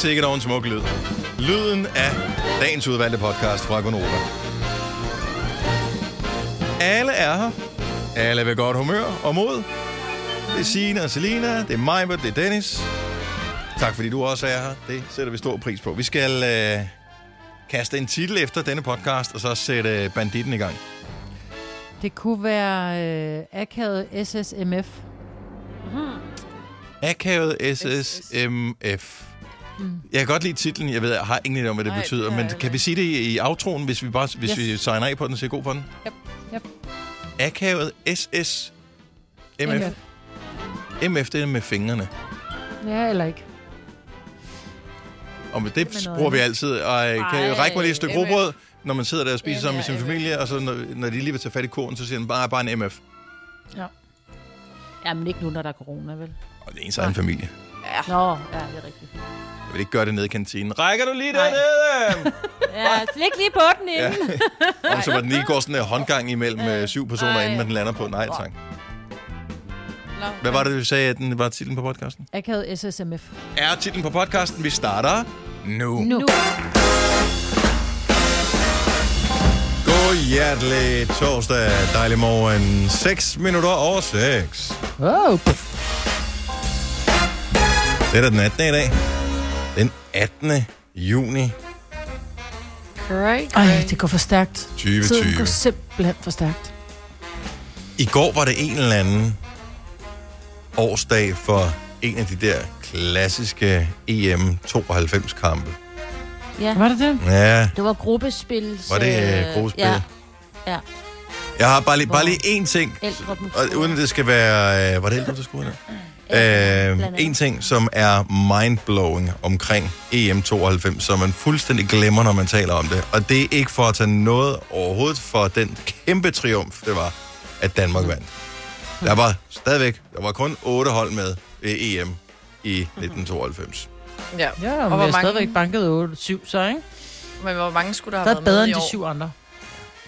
sikkert over en smuk lyd. Lyden af dagens udvalgte podcast fra Gonova. Alle er her. Alle er ved godt humør og mod. Det er Signe og Selina, det er mig, det er Dennis. Tak fordi du også er her. Det sætter vi stor pris på. Vi skal øh, kaste en titel efter denne podcast, og så sætte banditten i gang. Det kunne være øh, akavet SSMF. Akavet SSMF. Mm. Jeg kan godt lide titlen. Jeg ved, jeg har ingen idé om, hvad det Nej, betyder. det Men jeg kan vi sige det i, i outroen, hvis vi bare hvis Yes. vi signer af på den, så er god for den? Yep. Yep. Akavet SSMF. MF. MF, det er med fingrene. Ja, eller ikke. Og med med det noget bruger vi altid. Og kan jeg Ej, række mig lige et stykke MF. råbrød, når man sidder der og spiser Ja, sammen med sin ja, familie, og så når, når de lige vil tage fat i koren, så siger den bare, bare en MF. Jamen ikke nu, når der er corona, vel? Og det er ens egen familie. Ja. Nå, ja, det er rigtigt. Jeg vil ikke gøre det nede i kantinen. Rækker du lige dernede? Ja, læg lige på den ja. inden. Om så var den lige går sådan en håndgang imellem øh, syv personer, Ej. inden man den lander på. Nej, tak. Hvad var det, vi sagde, at den var titlen på podcasten? Akavet SSMF. Er titlen på podcasten? Vi starter nu. Nu. Nu. God hjertelig torsdag, dejlig morgen. 6 minutter over 6. Wow. Det er da den 18. i dag. Den 18. juni Great, Ej, det går for stærkt. Tiden 2020. går simpelthen for stærkt. I går var det en eller anden årsdag for en af de der klassiske E EM 92-kampe. Ja, Var det det? Ja, det var gruppespil. var det øh, gruppespil? Ja, ja. Jeg har bare lige, bare lige én ting, og uden at det skal være... Øh, var det ældre, du skulle have? Ja, Øh, en ting, som er mindblowing omkring E EM92, som man fuldstændig glemmer, når man taler om det. Og det er ikke for at tage noget overhovedet for den kæmpe triumf, det var, at Danmark vandt. Der var stadigvæk, der var kun otte hold med EM i 1992. Ja. Ja, Og og hvor vi har mange- stadigvæk banket 8-7, så ikke? Men hvor mange skulle der have Der været bedre med end i de syv andre.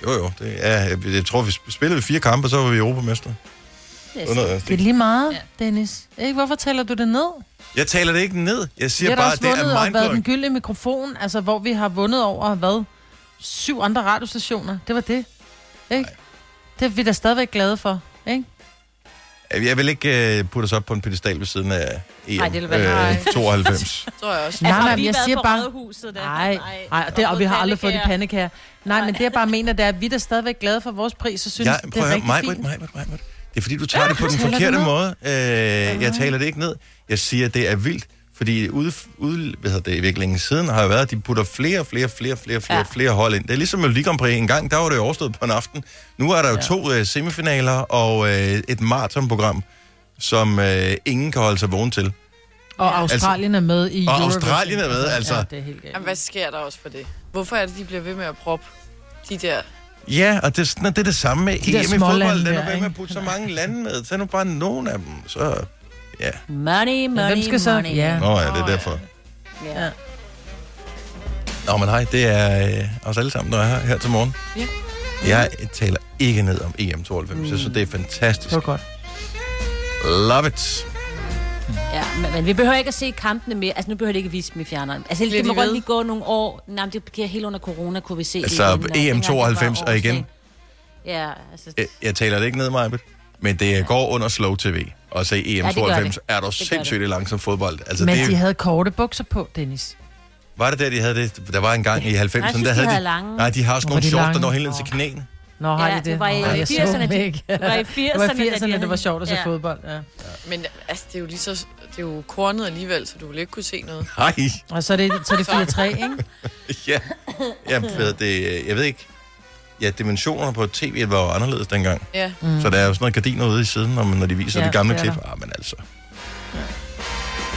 Jo, jo, det er, jeg, jeg tror, vi spillede fire kampe, så var vi europamester. Det er sandt. Det er lige meget, Ja. Dennis. Ikke? Hvorfor taler du det ned? jeg taler det ikke ned. Jeg Vi siger har bare, også det er og været den mindblowing. gyldne mikrofon, altså hvor vi har vundet over, hvad? Syv andre radiostationer. Det var det. Ikke? Det er vi da stadigvæk glade for, ikke? Jeg vil ikke uh, putte os op på en pedestal ved siden af EM Ej, det vil være- øh, 92. Tror jeg også. Nej, Altså, nej, har vi jeg siger bare-? Nej, nej, det, og vi har aldrig fået de pandekager. Nej, men det jeg bare mener, det er, at vi er da stadigvæk glade for vores pris, så synes Jeg, det er rigtig mig, fint. mig, mig, mig, mig. Det er fordi, du tager det på den forkerte måde. Øh, jeg taler det ikke ned. Jeg siger, det er vildt. Fordi ude, ude hvad hedder det, i virkelig siden har jo været, at de putter flere, flere, flere, flere, flere, Ja. flere hold ind. Det er ligesom Melodi Grand Prix. En gang, der var det jo overstået på en aften. Nu er der jo Ja. to øh, semifinaler og øh, et maratonprogram, som øh, ingen kan holde sig vågen til. Og Australien er med i Og Eurovision. Australien er med, altså. Ja, det er helt galt. Jamen, hvad sker der også for det? Hvorfor er det, de bliver ved med at proppe de der... Ja, og det, er sådan- det er det samme med der EM i fodbold. Den er der, ved med at putte så mange lande med. Tag nu bare nogen af dem, så... Ja. Money, money, hvem skal så- money. Ja. Nå ja, det er derfor. ja. Nå, men hej, det er øh, os alle sammen, der er her, her til morgen. Ja. Jeg taler ikke ned om EM92. Mm. Jeg synes, det er fantastisk. Det var godt. Love it. Ja, men, men vi behøver ikke at se kampene mere. Altså, nu behøver det ikke at vise dem i fjerneren. Altså, Bliver det må de godt ved? lige gå nogle år. Nej, men det bliver helt under corona, kunne vi se det Altså, det var EM92 og igen. Ja, altså... Jeg, jeg taler det ikke ned, Majbet. Men det går under slow tv. Og se det gør EM92 det. er der sindssygt langsom fodbold. Altså, Men det, de havde korte bukser på, Dennis. Var det der, de havde det? Der var en gang i 90'erne, synes, der de havde havde de... lange. Nej, de har sådan Nå, nogle shorts, der når helt ned til knæene. Nå, har Ja, de det? det var i Nå, jeg så 80'erne, dem de- ikke. det var i 80'erne, Det var i da de 80'erne, det var sjovt at se Ja. fodbold. Ja. Men altså, det er jo lige så... Det er jo kornet alligevel, så du vil ikke kunne se noget. Nej. Og så er det, så er det 4-3, ikke? Ja, jeg ved, det, jeg ved ikke. Ja, dimensionerne på tv var jo anderledes dengang. Ja. Mm. Så der er jo sådan noget gardiner ude i siden, når, man, når de viser Ja, ja, de gamle det klip. Ah, men altså,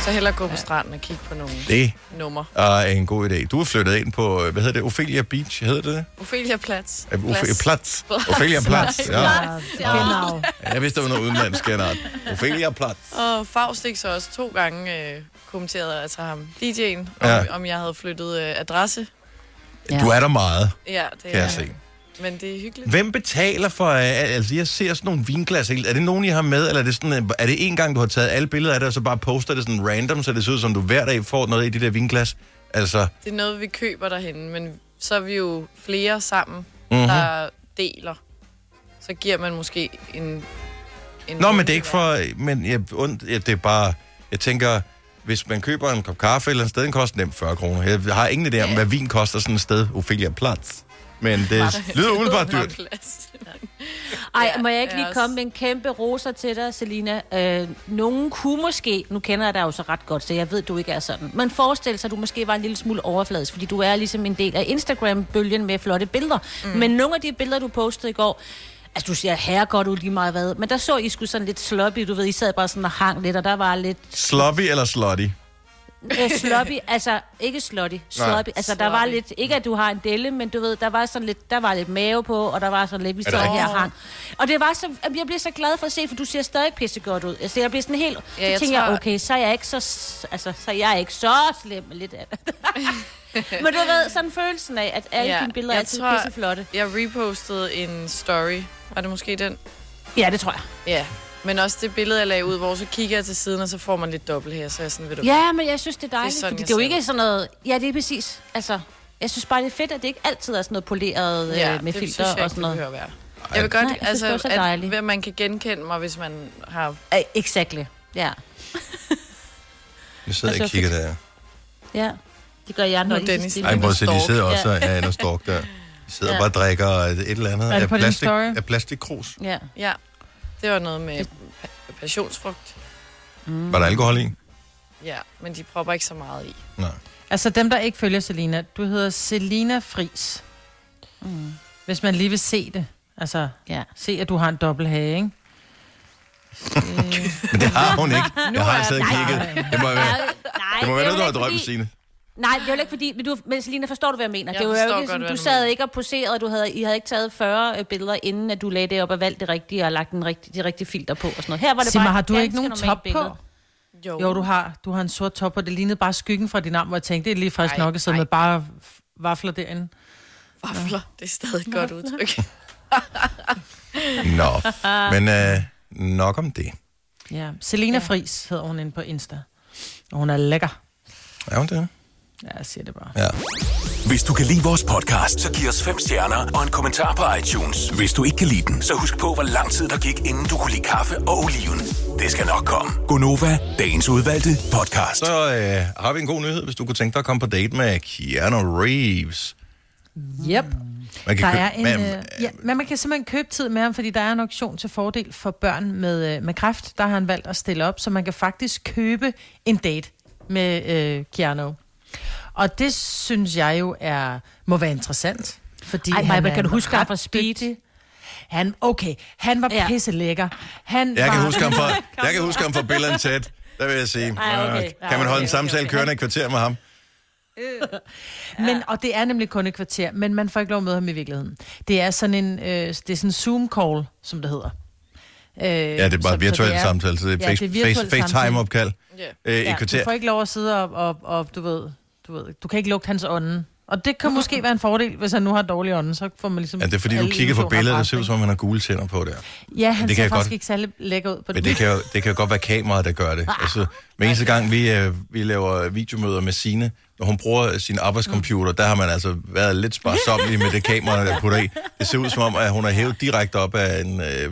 Så hellere gå på stranden og kigge på nogle det numre. er en god idé. Du er flyttet ind på, hvad hedder det, Ophelia Beach, hedder det det? Ophelia Platz. Øh, Ophelia Platz. Ophelia Platz, ja. Ja, genau. Jeg vidste, der var noget udenlandsk genart. Ophelia Platz. Og Faustik så også to gange øh, kommenterede, altså ham, DJ'en, om, Ja. ja. om jeg havde flyttet øh, adresse. Du er der meget, Ja, det kan jeg se. Men det er hyggeligt. Hvem betaler for, øh, altså jeg ser sådan nogle vinglas, er det nogen, I har med, eller er det, sådan, øh, er det en gang, du har taget alle billeder af det, og så bare poster det sådan random, så det ser ud som, du hver dag får noget i de der vinglas? Altså, Det er noget, vi køber derhen, men så er vi jo flere sammen, Mhm. mm-hmm. der deler. Så giver man måske en... en Nå, men det er ikke for... Men jeg, und, ja, det er bare... Jeg tænker, hvis man køber en kop kaffe eller et sted, den koster nemt 40 kroner. Jeg har ingen idé om, hvad vin koster sådan et sted. Ophelia Platz. Men det lyder umiddelbart dyrt. Ej, må jeg ikke lige komme med en kæmpe roser til dig, Selina? Øh, nogen kunne måske, nu kender jeg dig jo så ret godt, så jeg ved, du ikke er sådan, men forestil sig, at du måske var en lille smule overfladisk, fordi du er ligesom en del af Instagram-bølgen med flotte billeder. Mm. Men nogle af de billeder, du postede i går, altså du siger herre godt ud lige meget hvad, men der så I skulle sådan lidt sloppy, du ved, I sad bare sådan og hang lidt, og der var lidt Sloppy eller slutty? Øh, sloppy, altså ikke slutty, sloppy, altså der var lidt, ikke at du har en delle, men du ved, der var sådan lidt, der var lidt mave på, og der var sådan lidt, vi det her og hang. Og det var så, jeg bliver så glad for at se, for du ser stadig pissegodt ud. Altså jeg bliver sådan helt, Ja, jeg så tænker jeg, tror- okay, så er jeg ikke så, altså, så er jeg ikke så slem med lidt af det. men du ved, sådan følelsen af, at alle ja, dine billeder er jeg altid tror- pisseflotte. Jeg repostede en story. Var det måske den? Ja, det tror jeg. Ja. Men også det billede, jeg lagde ud, hvor så kigger jeg til siden, og så får man lidt dobbelt her, så jeg sådan, ved du Ja, men jeg synes, det er dejligt, sådan, fordi det er jo ikke det. sådan noget... Ja, det er præcis. Altså, jeg synes bare, det er fedt, at det ikke altid er sådan noget poleret ja, med det filter synes jeg og ikke, sådan noget. det behøver at være. Jeg vil godt, Nej, jeg synes, det er altså, så dejligt. at, at man kan genkende mig, hvis man har... Uh, exactly. Ja. Jeg sidder Altså, og kigger der. Ja. Det gør jeg, når Nå, de Dennis. stille. Ej, prøv at se, de sidder også Ja. ja, og stalk der. De sidder Ja. bare og drikker et eller andet Er det af på din plastik, story? af plastikkrus. Ja. Ja, det var noget med pa- passionsfrugt. Mm. Var der alkohol i? Ja, men de propper ikke så meget i. Nej. Altså dem, der ikke følger Selina, du hedder Selina Fris. Mm. Hvis man lige vil se det. Altså, Ja. se at du har en dobbelthage, ikke? Men det har hun ikke. Jeg har nej. kigget. Det må være, Nej, det må er være noget, du har drømt, Signe. Nej, det er jo ikke fordi... Men, du, men Selina, forstår du, hvad jeg mener? Jeg det var jo ikke, godt, sådan, du sad ikke og poserede, du havde, I havde ikke taget 40 billeder, inden at du lagde det op og valgte det rigtige, og lagt den rigtige, de rigtige filter på og sådan noget. Her var det Sig mig, bare har et du ikke nogen top billede. på? Jo, Jo, du har. Du har en sort top på. Det lignede bare skyggen fra din arm, hvor jeg tænkte, det er lige frisk Ej, nok at sidde med bare vafler derinde. Vafler, det er stadig et godt udtryk. Nå, men øh, nok om det. Ja. Selina ja. Fris hedder hun inde på Insta. Og hun er lækker. Er hun det? Ja, jeg siger det bare. Ja. Hvis du kan lide vores podcast, så giv os fem stjerner og en kommentar på iTunes. Hvis du ikke kan lide den, så husk på, hvor lang tid der gik, inden du kunne lide kaffe og oliven. Det skal nok komme. Gonova, dagens udvalgte podcast. Så øh, har vi en god nyhed, hvis du kunne tænke dig at komme på date med Keanu Reeves. Yep. Man Der købe- er en, men, øh, ja, men man kan simpelthen købe tid med ham, fordi der er en auktion til fordel for børn med, øh, med kræft. Der har han valgt at stille op, så man kan faktisk købe en date med øh, Keanu. Og det synes jeg jo er må være interessant. Fordi Ej, han kan du huske ham fra Speed? Han, okay, han var Ja. pisse lækker. Han Jeg kan, var, huske ham fra, jeg kan huske ham fra Bill and Ted. Der vil jeg sige. Ej, okay. øh, Kan man holde en samtale kørende et kvarter med ham? Men, og det er nemlig kun et kvarter, men man får ikke lov at møde ham i virkeligheden. Det er sådan en, øh, det er sådan en Zoom-call, som det hedder. Øh, Ja, det er bare virtuel samtale, så det er, Ja, face, det er face. FaceTime-opkald. Ja. Øh, et Ja, du kvarter. får ikke lov at sidde og, og, og du, ved, du ved, du kan ikke lugte hans ånde. Og det kan måske være en fordel, hvis han nu har dårlig ånde, så får man ligesom... Ja, det er fordi, du kigger på billedet, og det ser ud som om, han har gule tænder på der. Ja, han det det kan ser jeg faktisk godt- ikke særlig lækker ud på Men det. det kan, jo, det kan jo godt være kameraet, der gør det. Altså, hver eneste gang, vi, øh, vi laver videomøder med Sine, når hun bruger sin arbejdscomputer, der har man altså været lidt sparsommelig med det kamera, der putter i. Det ser ud som om, at hun er hævet direkte op af en, øh,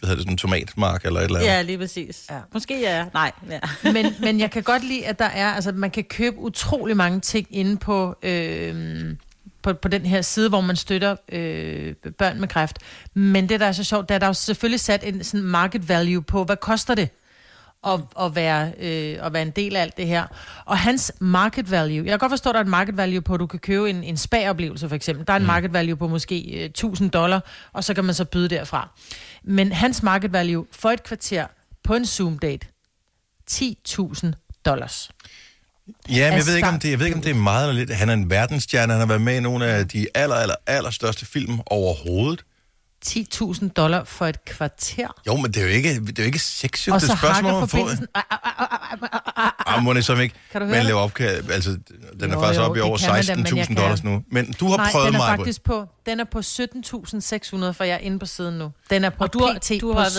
hvad hedder det, sådan en tomatmark eller et eller andet. Ja, lige præcis. Ja. Måske ja. Nej. Ja. men, men jeg kan godt lide, at der er, altså man kan købe utrolig mange ting inde på, øh, på, på den her side, hvor man støtter øh, børn med kræft. Men det, der er så sjovt, det er, at der er jo selvfølgelig sat en sådan market value på, hvad koster det at, at, være, øh, at være en del af alt det her. Og hans market value, jeg kan godt forstå, at der er en market value på, at du kan købe en, en spa-oplevelse for eksempel. Der er en market value på måske øh, 1000 dollar, og så kan man så byde derfra. Men hans market value for et kvarter på en Zoom-date, 10.000 dollars. Ja, men jeg ved, ikke, om det, jeg ved ikke, om det er meget eller lidt. Han er en verdensstjerne, han har været med i nogle af de aller, aller, aller største film overhovedet. 10.000 dollar for et kvarter. Jo, men det er jo ikke, det er jo ikke sexet, Og det spørgsmål hakker om at få... forbindelsen. Ah, må det som ikke. Kan du høre Men det? lave opkald, altså, Den er Jo, faktisk jo, oppe i over kan man da, men jeg 16.000 kan- dollars nu. Men du har Nej, prøvet den er mig, faktisk på, den er på 17.600, for jeg er inde på siden nu. Den er på Og du har- PT du på har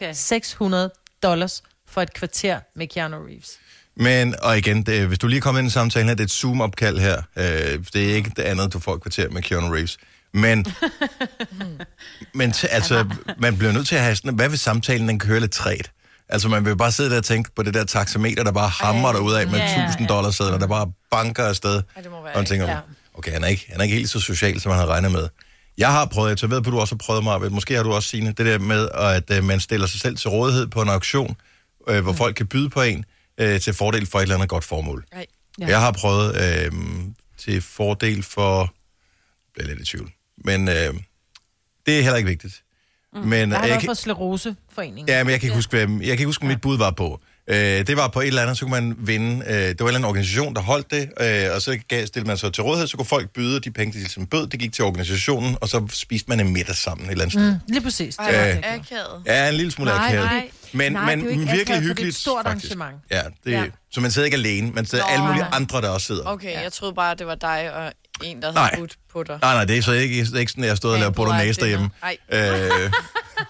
været 17.600 dollars for et kvarter med Keanu Reeves. Men, og igen, det, hvis du lige er kommet ind i samtalen her, det er et Zoom-opkald her. Øh, det er ikke det andet, du får et kvarter med Keanu Reeves. Men, men t- altså, man bliver nødt til at have sådan, hvad hvis samtalen den kører lidt træt? Altså, man vil bare sidde der og tænke på det der taxameter, der bare hammer dig ud af med Ja, ja, 1000 dollars sædler, der bare banker afsted. Ej, det må være og man tænker, ja. okay, han er, ikke, han er ikke helt så social, som han havde regnet med. Jeg har prøvet, jeg ved på, du også har prøvet mig, måske har du også, Signe, det der med, at øh, man stiller sig selv til rådighed på en auktion, øh, hvor folk kan byde på en øh, til fordel for et eller andet godt formål. Ja. Jeg har prøvet øh, til fordel for... Jeg bliver lidt i tvivl. Men øh, det er heller ikke vigtigt. Mm. Men, Jeg øh, har jeg, været kan, for Sleroseforeningen. ja, men jeg kan ikke huske, hvad, jeg kan ikke huske, hvad mit bud var på. Øh, det var på et eller andet, så kunne man vinde. Øh, det var en eller anden organisation, der holdt det, øh, og så gav, stillede man sig til rådighed, så kunne folk byde, de penge, de ligesom bød, det gik til organisationen, og så spiste man en middag sammen et eller andet sted. Mm. Lige præcis. Ej, Øh, det. akavet. Ja, en lille smule Nej, akavet. nej. Men, Nej, men det er jo ikke virkelig akavet, for det er et hyggeligt, stort faktisk. arrangement. Ja, det, ja. Ja. Så man sidder ikke alene, man sidder Nå. alle mulige Nej. andre, der også sidder. Okay, jeg troede bare, det var dig og en, der havde budt på dig. Nej, nej, det er så ikke, det er ikke sådan, at jeg stod og lavede bolognese derhjemme. Øh,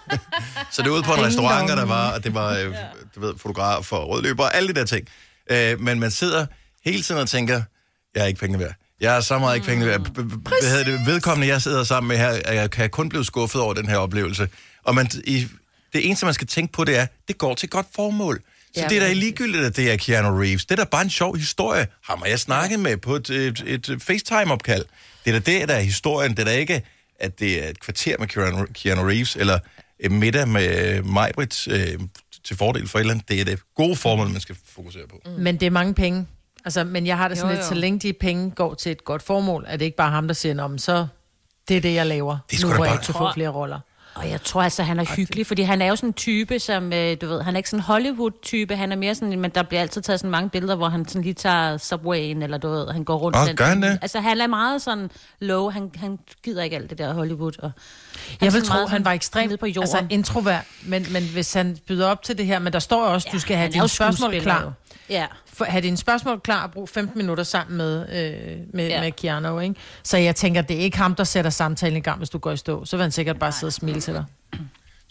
så det var ude på en restaurant, og der var, og det var, øh, du ved, fotograf og rødløber og alle de der ting. Øh, men man sidder hele tiden og tænker, jeg er ikke penge værd. Jeg er så meget ikke penge værd. Hvad hedder det? Vedkommende, jeg sidder sammen med her, jeg kan kun blive skuffet over den her oplevelse. Og man, i, det eneste, man skal tænke på, det er, det går til godt formål. Så det er da ligegyldigt, at det er Keanu Reeves. Det er da bare en sjov historie. Ham har jeg snakket med på et, et, et FaceTime-opkald. Det er da det, der er historien. Det er da ikke, at det er et kvarter med Keanu, Keanu Reeves, eller en middag med Majbrit øh, til fordel for et eller andet. Det er det gode formål, man skal fokusere på. Mm. Men det er mange penge. Altså, men jeg har det sådan Jo, lidt, jo. så længe de penge går til et godt formål, er det ikke bare ham, der siger, om så det er det, jeg laver. Det er sgu nu da hvor jeg bare- ikke kan få flere roller. Og jeg tror altså, han er hyggelig, fordi han er jo sådan en type, som, øh, du ved, han er ikke sådan en Hollywood-type, han er mere sådan, men der bliver altid taget sådan mange billeder, hvor han sådan lige tager Subwayen, eller du ved, han går rundt. Åh, den- gør han det? Altså, han er meget sådan low, han, han gider ikke alt det der Hollywood. Og han Jeg vil tro, meget han var ekstremt på jorden. altså, introvert, men, men hvis han byder op til det her, men der står jo også, ja, du skal have dine spørgsmål klar. jo. Ja. For, have dine spørgsmål klar og bruge 15 minutter sammen med, øh, med, ja. Med Keanu, ikke? Så jeg tænker, det er ikke ham, der sætter samtalen i gang, hvis du går i stå. Så vil han sikkert bare sidde og smile til dig.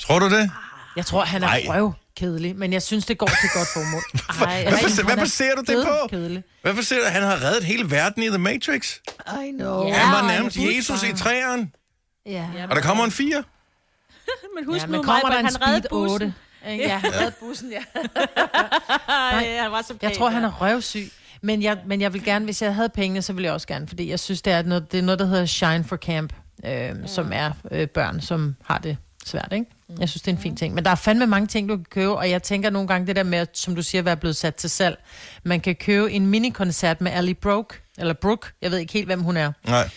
Tror du det? Jeg tror, han er Ej. røv kedelig, men jeg synes, det går til godt formål. Ej, Hvad, Han for, hvad er baserer du det på? kedelig. Hvad baserer du? Han har reddet hele verden i The Matrix. I know. Ja. Han var nærmest Jesus i træerne. Ja. Og der kommer en fire. men husk ja, nu, men der en han reddede speed bussen. 8? Ja, han reddede bussen, ja. Ej, han var så Jeg pæn, tror, han ja. er røvsyg. Men jeg, men jeg vil gerne, hvis jeg havde pengene, så ville jeg også gerne, fordi jeg synes, det er noget, det er noget der hedder Shine for Camp, øh, mm. som er øh, børn, som har det svært, ikke? Jeg synes, det er en fin ting. Men der er fandme mange ting, du kan købe, og jeg tænker nogle gange det der med, som du siger, at være blevet sat til salg. Man kan købe en minikoncert med Ali Broke, eller Brooke, jeg ved ikke helt, hvem hun er. Nej.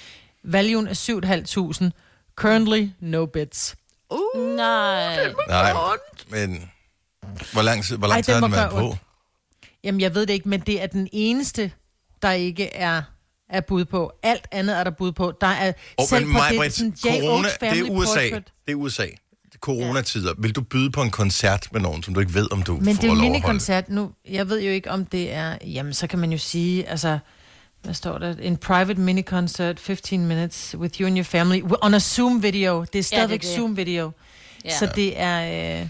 Valuen er 7.500. Currently, no bits. Nej. Nej, men hvor lang, tid- hvor lang Ej, tid har den den må været gøre på? ondt. Jamen, jeg ved det ikke, men det er den eneste, der ikke er, er bud på. Alt andet er der bud på. Der er Oh, selv men på mig, det, Britt, sådan J. corona, Oaks det Family er USA. Portrait. Det er USA. Coronatider. Vil du byde på en koncert med nogen, som du ikke ved, om du Men får det er jo lov en at holde? minikoncert nu. Jeg ved jo ikke, om det er... Jamen, så kan man jo sige, altså... Hvad står der? En private mini-concert, 15 minutes with you and your family, on a Zoom-video. Det er stadigvæk det. Zoom-video. Ja. Så det er... Øh,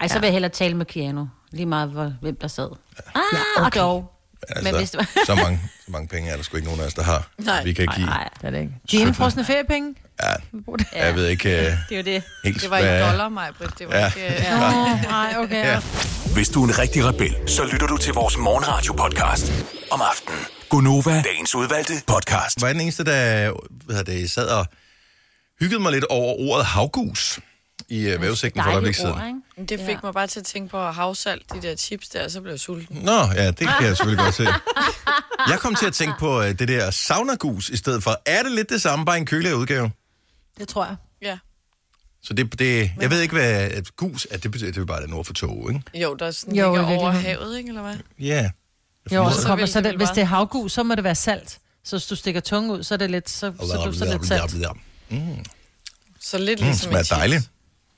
Ej, så vil jeg hellere tale med Keanu. Lige meget, hvor, hvem der sad. Ah, ja, okay. og dog. Altså, Men hvis det var- så, mange, så mange penge er der sgu ikke nogen af os, der har. Nej. Vi kan Nej, give. nej, det er det ikke. De indfrosne feriepenge? Ja, det. jeg ved ikke uh, det er jo det. helt, Det var i dollar, mig, Det var Ja. ikke... øh, Åh, nej, okay. Ja. Ja. Hvis du er en rigtig rebel, så lytter du til vores morgenradio-podcast om aftenen. Gunova, dagens udvalgte podcast. var den eneste, der hvad hedder det, sad og hyggede mig lidt over ordet havgus i uh, vævesigten for et øjeblik siden. Det fik mig bare til at tænke på havsalt, de der chips der, og så blev jeg sulten. Nå, ja, det kan jeg selvfølgelig godt se. Jeg kom til at tænke på uh, det der saunagus i stedet for. Er det lidt det samme, bare en køligere udgave? Det tror jeg. Ja. Så det, det jeg ved ikke, hvad gus er. Det betyder det er jo bare det nord for tog, ikke? Jo, der sådan Jo, ligger over havet, ikke, eller hvad? Ja. Jo, og Så så kommer, så det hvis det er havgus, så må det være salt. Så hvis du stikker tungen ud, så er det lidt, så, så, så, så er det lidt salt. Så lidt Mm, ligesom smager en chips. dejligt.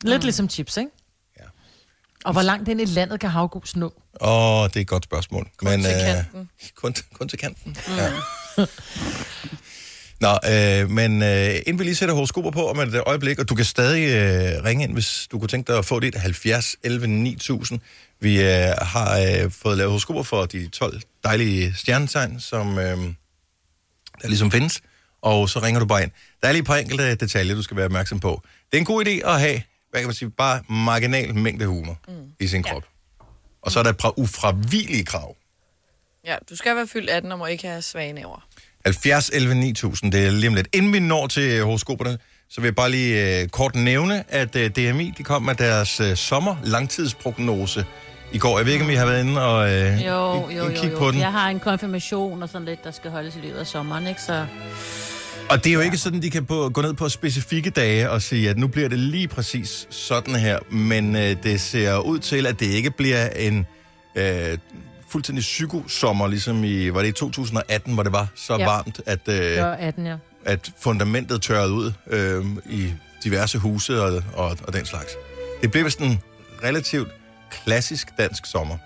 Lidt ligesom chips, ikke? Og hvor langt ind i landet kan havgus nå? Åh, det er et godt spørgsmål. Kun til øh, kanten. Kun, kun til kanten, mm. ja. Nå, øh, men øh, inden vi lige sætter horoskoper på om et øjeblik, og du kan stadig øh, ringe ind, hvis du kunne tænke dig at få dit 70 11 9000. Vi øh, har øh, fået lavet horoskoper for de 12 dejlige stjernetegn, som øh, der ligesom findes, og så ringer du bare ind. Der er lige et par enkelte detaljer, du skal være opmærksom på. Det er en god idé at have, hvad kan man sige, bare marginal mængde humor mm. i sin krop. Og så er der et par ufravigelige krav. Ja, du skal være fyldt 18 og må ikke have svage næver. 70 11 9000, det er lige om lidt. Inden vi når til horoskoperne, så vil jeg bare lige øh, kort nævne, at øh, DMI de kom med deres øh, sommer langtidsprognose i går. Jeg ved ikke, om I har været inde og øh, Jo, jo, i jo, jo. på den. Jeg har en konfirmation og sådan lidt, der skal holdes i løbet af sommeren, ikke? Så Og det er jo ikke sådan, de kan på, gå ned på specifikke dage og sige, at nu bliver det lige præcis sådan her. Men øh, det ser ud til, at det ikke bliver en øh, fuldstændig psykosommer, ligesom i, var det i 2018, hvor det var så Ja. varmt, at, øh, Det var 18, ja. At fundamentet tørrede ud øh, i diverse huse og, og, og den slags. Det bliver vist en relativt klassisk dansk sommer.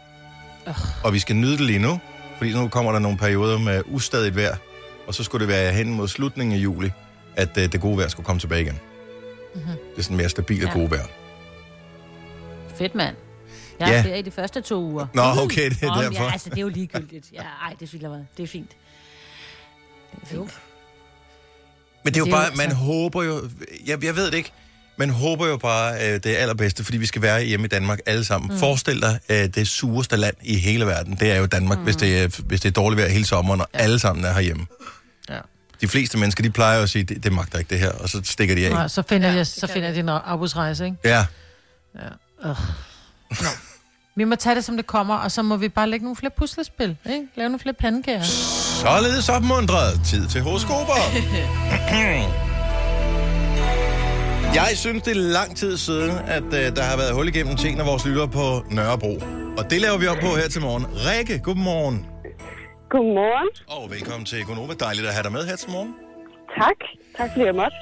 Og vi skal nyde det lige nu, fordi nu kommer der nogle perioder med ustadigt vejr, og så skulle det være hen mod slutningen af juli, at øh, det gode vejr skulle komme tilbage igen. Mm-hmm. Det er sådan mere stabilt Ja. gode vejr. fedt, mand. Jeg Ja. ferie de første to uger. Nå, okay, det er Nå, derfor. Ja, altså, det er jo ligegyldigt. Ja, ej, det jeg var. Det er fint. Det er fint. Men det er jo Det bare, man håber jo, jeg, jeg ved det ikke, man håber jo bare øh, det allerbedste, fordi vi skal være hjemme i Danmark alle sammen. Mm. Forestil dig øh, det sureste land i hele verden, det er jo Danmark, mm. hvis, det er, hvis det er dårligt vejr hele sommeren, og ja. alle sammen er herhjemme. Ja. De fleste mennesker, de plejer jo at sige, det, det magter ikke det her, og så stikker de af. Nå, så finder, Ja, ja, jeg, det så finder vi. jeg din afbudsrejse, ikke? Ja, Vi må tage det, som det kommer, og så må vi bare lægge nogle flere puslespil, ikke? Lave nogle flere pandekager. således opmundret. Tid til horoskoper. Jeg synes, det er lang tid siden, at øh, der har været hul igennem ting af vores lyttere på Nørrebro. Og det laver vi op på her til morgen. Rikke, godmorgen. Godmorgen. Og velkommen til Gonova. Dejligt at have dig med her til morgen. Tak. Tak fordi jeg måtte.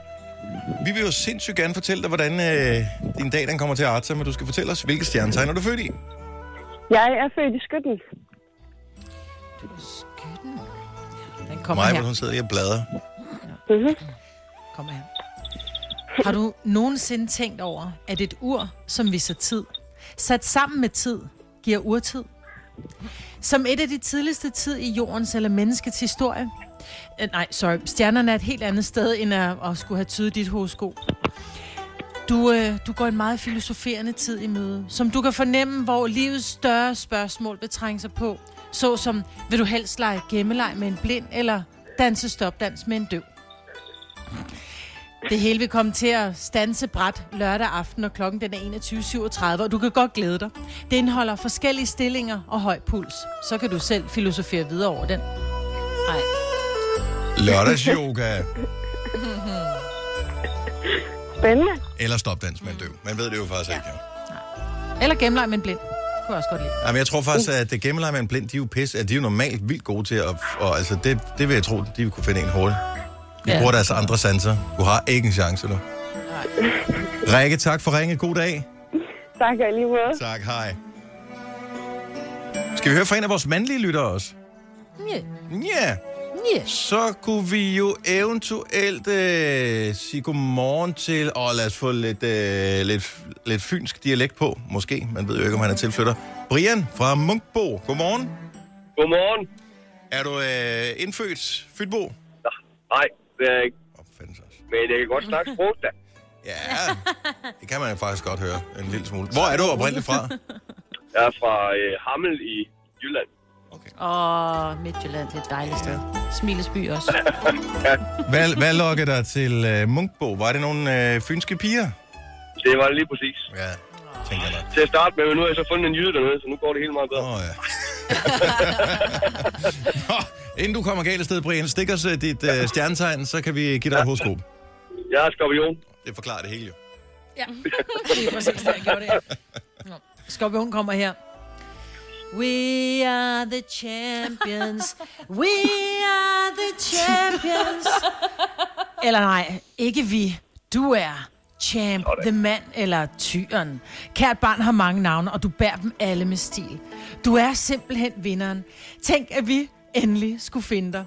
Vi vil jo sindssygt gerne fortælle dig, hvordan øh, din dag den kommer til at arte sig, men du skal fortælle os, hvilke stjernetegn er du født i? Jeg er født i skytten. Den kommer Mig, her. hun sidder lige og bladrer. Mm-hmm. Kom her. Har du nogensinde tænkt over, at et ur, som viser tid, sat sammen med tid, giver urtid? Som et af de tidligste tid i jordens eller menneskets historie? Øh, nej, sorry. Stjernerne er et helt andet sted, end at, at skulle have tydet dit horoskop. Du, øh, du går en meget filosoferende tid i møde, som du kan fornemme, hvor livets større spørgsmål vil trænge sig på. Så som, vil du helst lege gemmeleg med en blind, eller danse stopdans med en døv? Det hele vil komme til at stanse bræt lørdag aften, og klokken den er 21.37, og du kan godt glæde dig. Det indeholder forskellige stillinger og høj puls. Så kan du selv filosofere videre over den. Lørdagsyoga Spændende. eller stopdans med en døv. Man ved det jo faktisk ikke, jo. Eller gemmeleg med en blind. Det kunne jeg også godt lide. Jamen, jeg tror faktisk, at det gemmeleg med en blind, de er jo pisse, at de er jo normalt vildt gode til at... Og altså, det, det vil jeg tro, de vil kunne finde en hurtigt. De Ja. bruger deres andre sanser. Du har ikke en chance, du. Rikke, tak for ringe. God dag. Tak og lige måde. Tak, hej. Skal vi høre fra en af vores mandlige lyttere også? Ja. Ja. Ja. Så kunne vi jo eventuelt øh, sige godmorgen til, og lad os få lidt, øh, lidt, lidt fynsk dialekt på, måske. Man ved jo ikke, om han er tilflytter. Brian fra Munkbo. Godmorgen. Godmorgen. Er du øh, indfødt Fynbo? Nej, det er jeg ikke. Men jeg kan godt snakke sprog, da. Ja, det kan man jo faktisk godt høre en lille smule. Hvor er du oprindeligt fra? Jeg er fra øh, Hammel i Jylland. Åh, Midtjylland, det er et dejligt sted. Smilesby også. Hvad, hvad lokker dig til øh, Munkbo? Var det nogle øh, fynske piger? Det var det lige præcis. Ja, tænker jeg nok. Til at starte med, men nu har jeg så fundet en jyde dernede, så nu går det helt meget bedre. Åh, oh, ja. Nå, inden du kommer galt af sted, Brian, stik os øh, dit øh, stjernetegn, så kan vi give dig et horoskop. Jeg er skorpion. Det forklarer det hele jo. Ja, det er præcis det, jeg gjorde det. Nå. Skorpion kommer her. We are the champions. We are the champions. Eller nej, ikke vi. Du er. Champ, The Man eller Tyren. Kært barn har mange navne, og du bærer dem alle med stil. Du er simpelthen vinderen. Tænk, at vi endelig skulle finde dig.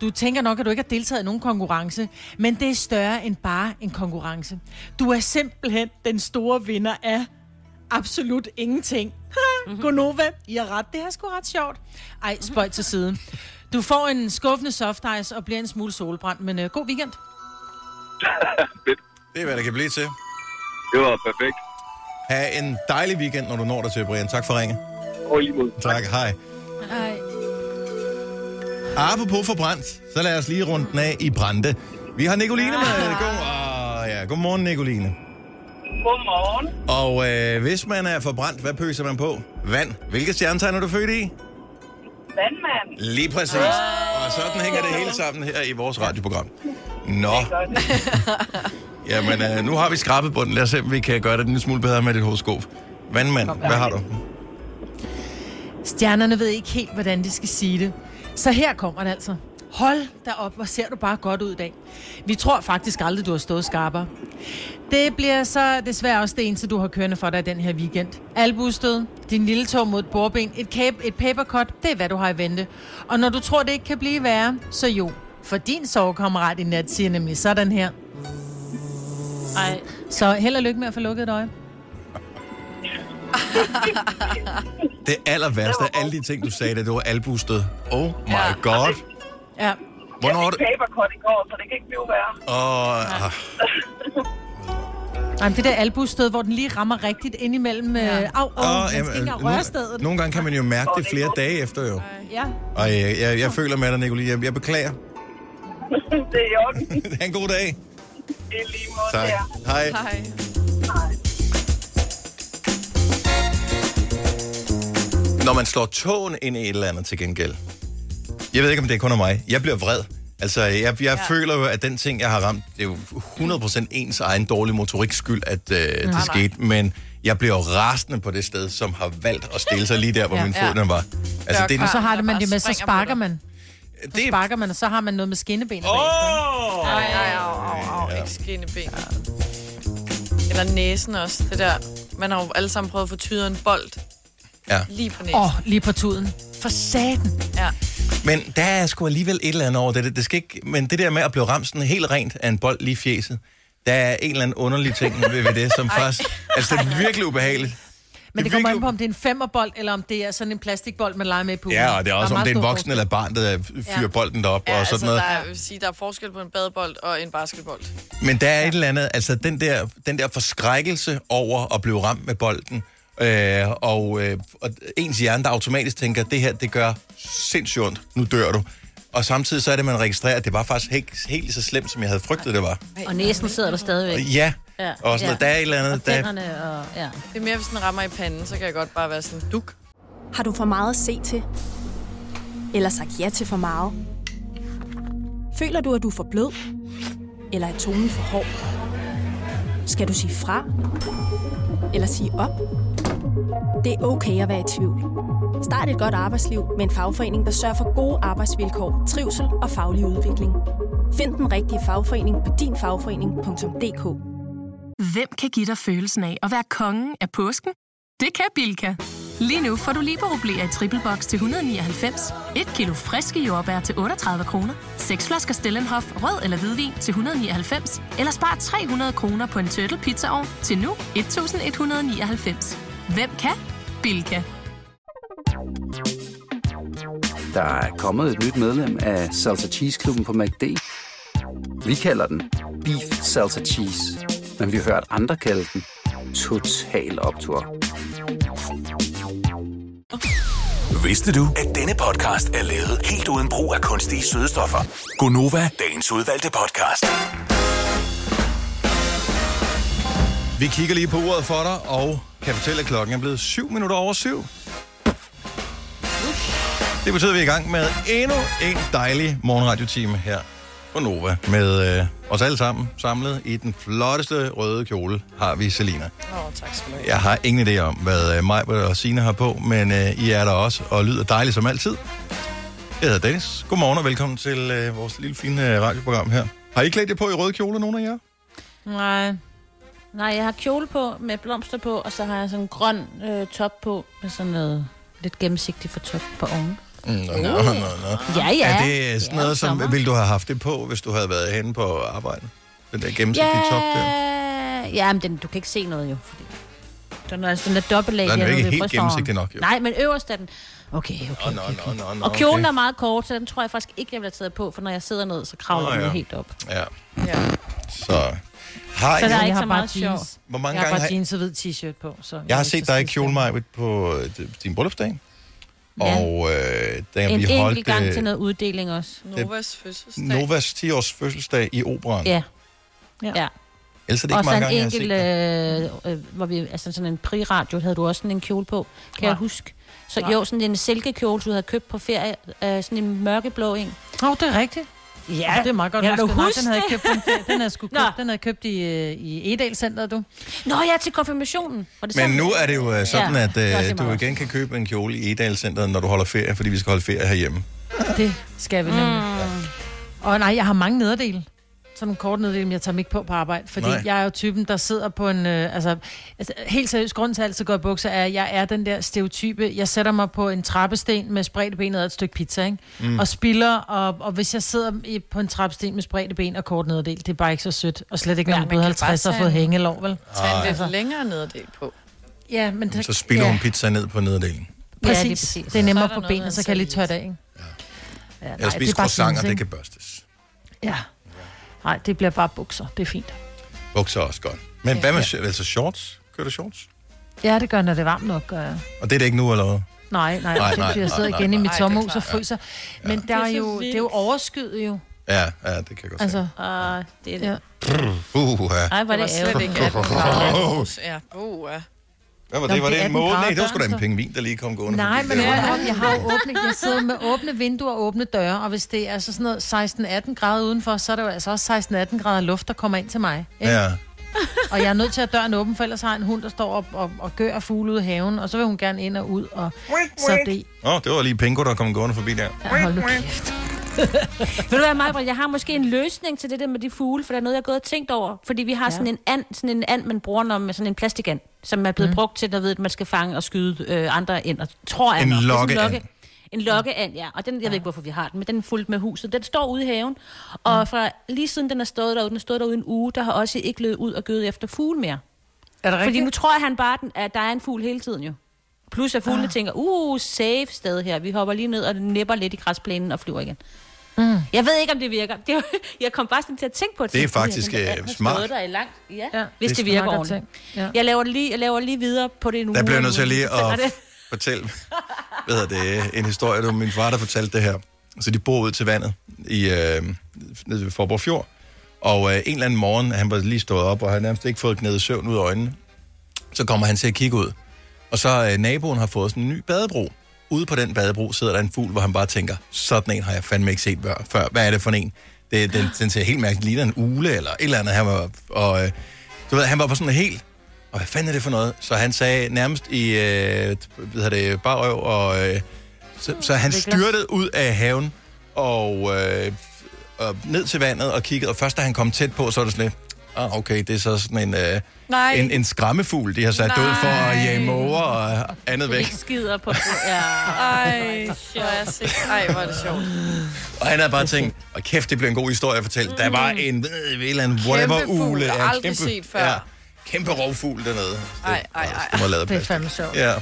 Du tænker nok, at du ikke har deltaget i nogen konkurrence, men det er større end bare en konkurrence. Du er simpelthen den store vinder af absolut ingenting. Gonova, I har ret. Det er sgu ret sjovt. Ej, spøj til siden. Du får en skuffende soft ice og bliver en smule solbrændt, men øh, god weekend. Det er, hvad det kan blive til. Det var perfekt. Ha' en dejlig weekend, når du når dig til, Brian. Tak for ringe. Og lige mod. Tak, hej. Ej. Apropos for brændt, så lad os lige runde den af i Brande. Vi har Nicoline med. God, oh, ja. Godmorgen, Nicoline. Godmorgen. Og øh, hvis man er forbrændt, hvad pøser man på? Vand. Hvilke stjernetegn er du født i? Vandmand. Lige præcis. Og sådan hænger det hele sammen her i vores radioprogram. Nå, jamen øh, nu har vi skrabet bunden. Lad os se, om vi kan gøre det en lille smule bedre med dit horoskop. Vandmand, hvad har du? Stjernerne ved ikke helt, hvordan de skal sige det. Så her kommer det altså. Hold da op, hvor ser du bare godt ud i dag. Vi tror faktisk aldrig, du har stået skarpere. Det bliver så desværre også det eneste, du har kørende for dig den her weekend. Albustød, din lille tog mod et bordben, et, cape, et papercut, det er hvad du har i vente. Og når du tror, det ikke kan blive værre, så jo. For din sovekammerat i nat siger nemlig sådan her. Ej, Så held og lykke med at få lukket et øje. Det aller værste af alle de ting, du sagde, det var albustød. Oh my Ja. god. Ja. Hvornår er det? papercut i går, så det kan ikke blive værre. Åh, ah, Ej, det der albustød, hvor den lige rammer rigtigt ind imellem... Ja. Øh, au, au, jamen, ikke engang nogle- gange kan man jo mærke det flere dage efter, jo. Ja. Og jeg, jeg, jeg føler med dig, Nicoline. Jeg, jeg beklager. det er i orden. ha' en god dag. Det er lige måde Tak. der. Hej. Hej. Når man slår tåen ind i et eller andet til gengæld. Jeg ved ikke, om det er kun af mig. Jeg bliver vred. Altså, jeg, jeg ja. føler jo, at den ting, jeg har ramt, det er jo 100% ens egen dårlige motorik skyld, at øh, det nej. skete. Men jeg bliver jo rasende på det sted, som har valgt at stille sig lige der, hvor Ja. min fod Ja. den var. Altså, det er Og så har det man det med, så sparker man. Så det er, sparker man, og så har man noget med skinnebenet Åh! bagefter, Ej, ej, au, au, au. Ikke skinneben. Eller næsen også. Det der. Man har jo alle sammen prøvet at få tyret en bold Ja. lige på næsen. Åh, oh, lige på tuden. For satan. Ja. Men der er sgu alligevel et eller andet over det. det skal ikke, men det der med at blive ramt sådan helt rent af en bold lige i fjeset, der er en eller anden underlig ting ved, ved det, som faktisk... Altså, det er virkelig ubehageligt. Men det, er kommer an virkelig- på, om det er en femmerbold, eller om det er sådan en plastikbold, man leger med poolen. Ja, og det er også, Der om det er en voksen eller et barn, der fyrer Ja. bolden derop Ja, og altså, sådan noget. der er, jeg vil sige, der er forskel på en badebold og en basketbold. Men der er et eller andet, altså den der, den der forskrækkelse over at blive ramt med bolden, øh, og, øh, og ens hjerne, der automatisk tænker, det her, det gør sindssygt ondt, nu dør du. Og samtidig så er det, man registrerer, at det var faktisk helt, helt så slemt, som jeg havde frygtet, det var. og næsen sidder der stadigvæk. Ja, Ja. og sådan, ja. der er et eller andet, Og der, og... Ja. Det er mere, hvis den rammer i panden, så kan jeg godt bare være sådan, duk. Har du for meget at se til? Eller sagt ja til for meget? Føler du, at du er for blød? Eller er tonen for hård? Skal du sige fra? Eller sige op? Det er okay at være i tvivl. Start et godt arbejdsliv med en fagforening, der sørger for gode arbejdsvilkår, trivsel og faglig udvikling. Find den rigtige fagforening på dinfagforening.dk Hvem kan give dig følelsen af at være kongen af påsken? Det kan Bilka! Lige nu får du liberobleer i triple box til 199, et kilo friske jordbær til 38 kroner, seks flasker Stellenhof rød eller hvidvin til 199, eller spar 300 kroner på en turtle pizzaovn til nu 1199. Hvem kan? Bilka. Der er kommet et nyt medlem af Salsa Cheese Klubben på MACD. Vi kalder den Beef Salsa Cheese, men vi har hørt andre kalde den Total Optor. Vidste du, at denne podcast er lavet helt uden brug af kunstige sødestoffer? Gonova, dagens udvalgte podcast. Vi kigger lige på uret for dig, og kan fortælle, at klokken er blevet 7 minutter over 7. Det betyder, at vi er i gang med endnu en dejlig morgenradiotime her på Nova. Med øh, os alle sammen samlet i den flotteste røde kjole har vi Selina. Åh, oh, tak skal du have. Jeg har ingen idé om, hvad øh, mig og Signe har på, men øh, I er der også og lyder dejligt som altid. Jeg hedder Dennis. Godmorgen og velkommen til øh, vores lille fine øh, radioprogram her. Har I klædt jer på i røde kjole, nogen af jer? Nej. Nej, jeg har kjole på med blomster på, og så har jeg sådan en grøn øh, top på med sådan noget lidt gennemsigtigt for top på oven. Mm, Nå, nå, nå, nå. Ja, ja. Er det sådan Ja, noget, som sommer. ville du have haft det på, hvis du havde været henne på arbejde? Den der gennemsigtige top der? Ja, men den, du kan ikke se noget jo. Fordi den er sådan der dobbeltlag. Den er ikke helt gennemsigtig nok, jo. Nej, men øverst er den... Okay, okay. Åh, nå, nå, nå, nå, Og kjolen okay. er meget kort, så den tror jeg faktisk ikke, jeg have taget på, for når jeg sidder ned, så kravler Nå, den ja. helt op. Ja. Ja. Så har Så der er ikke jeg så har meget sjov. Hvor mange jeg har gange bare har- jeans og hvid t-shirt på. Så Jeg har er ikke set dig i kjole, Majbet, på øh, din bryllupsdag. Ja. Og øh, da En vi enkelt holdt gang øh, til noget uddeling også. Novas fødselsdag. Novas 10-års fødselsdag i operan. Ja. Ja. ja. Ellers er det ikke Og så mange en gange, jeg har set enkelt, øh, øh, hvor vi, altså sådan en priradio, havde du også sådan en kjole på, kan Nej. jeg huske. Så Nej. jo, sådan en silkekjole, du havde købt på ferie, øh, sådan en mørkeblå en. Åh, oh, det er rigtigt. Ja, det er meget godt. Kan du huske den havde jeg købt, den, den havde købt, den havde købt i, øh, i Edal Center, du. Nå ja, til konfirmationen. Var det Men sådan? nu er det jo øh, sådan, Ja, at øh, du igen kan købe en kjole i Edal Center, når du holder ferie, fordi vi skal holde ferie herhjemme. Det skal vi nemlig. Mm. Og nej, jeg har mange nederdele. Sådan korte nederdele, men jeg tager dem ikke på på arbejde. Fordi Nej. nej. jeg er jo typen, der sidder på en... Øh, altså, altså, helt seriøst, grunden til at jeg altid går i bukser, er, at jeg er den der stereotype. Jeg sætter mig på en trappesten med spredte ben og et stykke pizza, ikke? Mm. Og spiller, og, og hvis jeg sidder i, på en trappesten med spredte ben og kort nederdel, det er bare ikke så sødt. Og slet ikke, når Ja, man er bare 50 og tage fået en- hængelov, vel? Tag en Altså. lidt længere nederdel på. Ja, men det, Så spiller ja, hun pizza ned på nederdelen. Præcis. Ja, lige Ja, præcis. det er er nemmere på benene, med så kan jeg lige tørre det af, ikke? Ja. Ja, Eller spise det er bare croissanter, det kan børstes. Ja. Nej, det bliver bare bukser. Det er fint. Bukser er også godt. Men hvad med altså shorts? Kører du shorts? Ja, det gør, når det er varmt nok, gør jeg. Og det er det ikke nu, eller hvad? Nej, nej, Nej, nej, nej, jeg sidder nej, igen nej, i mit er sommerhus og fryser. Men der er er jo, det er jo overskyet jo. Ja, ja, det kan jeg godt se. Altså, Uh, det er det. ja. Uh, ja. Ej, var Det var det slet ærgerligt. ikke 18 grader. Ja, uh, ja. Hvad var det? Var det det en 18 måne? Nej, det var sgu da en pingvin, der lige kom gående. Nej, men op, jeg har jo åbne, jeg sidder med åbne vinduer og åbne døre, og hvis det er så sådan noget 16-18 grader udenfor, så er det jo altså også 16-18 grader luft, der kommer ind til mig. Ikke? Ja. Og jeg er nødt til at døren åben, for ellers har jeg en hund, der står og, og, og gør fugle ude i haven, og så vil hun gerne ind og ud, og så det... Åh, oh, det var lige Pingo, der kom gående forbi der. Ja, hold nu kæft. Ved du hvad, Maja, jeg har måske en løsning til det der med de fugle, for der er noget, jeg er gået og tænkt over. Fordi vi har ja. sådan en and, sådan en and, man bruger når med sådan en plastikand, som er blevet mm. brugt til, der ved, at man skal fange og skyde øh, andre ender. Tror jeg En lokkeand. lokke- En lokkeand, ja. Og den, jeg ved ikke, hvorfor vi har den, men den er fuldt med huset. Den står ude i haven. Og fra lige siden den er stået derude, den har stået derude en uge, der har også ikke løbet ud og gødet efter fugle mere. Er det Fordi rigtigt? nu tror jeg, han bare, den- at der er en fugl hele tiden jo. Plus at fuglene ah. tænker, uh, safe sted her. Vi hopper lige ned og nipper lidt i græsplænen og flyver igen. Mm. Jeg ved ikke, om det virker. Det, var- jeg kom bare sådan til at tænke på det. Det er faktisk, den der øh, har smart. Der i lang, ja, Ja, hvis det det, er virker ordentligt. Ja. Jeg, laver det lige, jeg laver lige videre på det nu. Der bliver nødt til lige at fortælle, hvad hedder det, en historie, det var min far, der fortalte det her. Så de bor ud til vandet i, øh, nede ved Forborg Fjord. Og øh, en eller anden morgen, han var lige stået op, og havde nærmest ikke fået knædet søvn ud af øjnene. Så kommer han til at kigge ud. Og så øh, naboen har fået sådan en ny badebro. Ude på den badebro sidder der en fugl, hvor han bare tænker, sådan en har jeg fandme ikke set før. Hvad er det for en? Det, den, den ser helt mærkeligt, ligner en ule eller et eller andet. Han var, og, øh, du ved, han var bare sådan helt, og hvad fanden er det for noget? Så han sagde nærmest i, øh, hvad det, bare røv, og, øh, så, så han styrtede ud af haven, og, øh, og ned til vandet og kiggede, og først da han kom tæt på, så var det sådan lidt, ah, okay, det er så sådan en, øh, Nej. en, en skræmmefugl, de har sat ud for at jage måger og andet væk. Ikke skider på... Ja. Ej, hvor er jeg sikker. Ej, hvor er det sjovt. Og han havde bare tænkt, og kæft, det bliver en god historie at fortælle. Der var en, øh, en eller anden whatever Kæmpe fugl, jeg har aldrig set før. Ja, kæmpe rovfugl dernede. Ej, ej, ej. Det Det er fandme sjovt. Ja.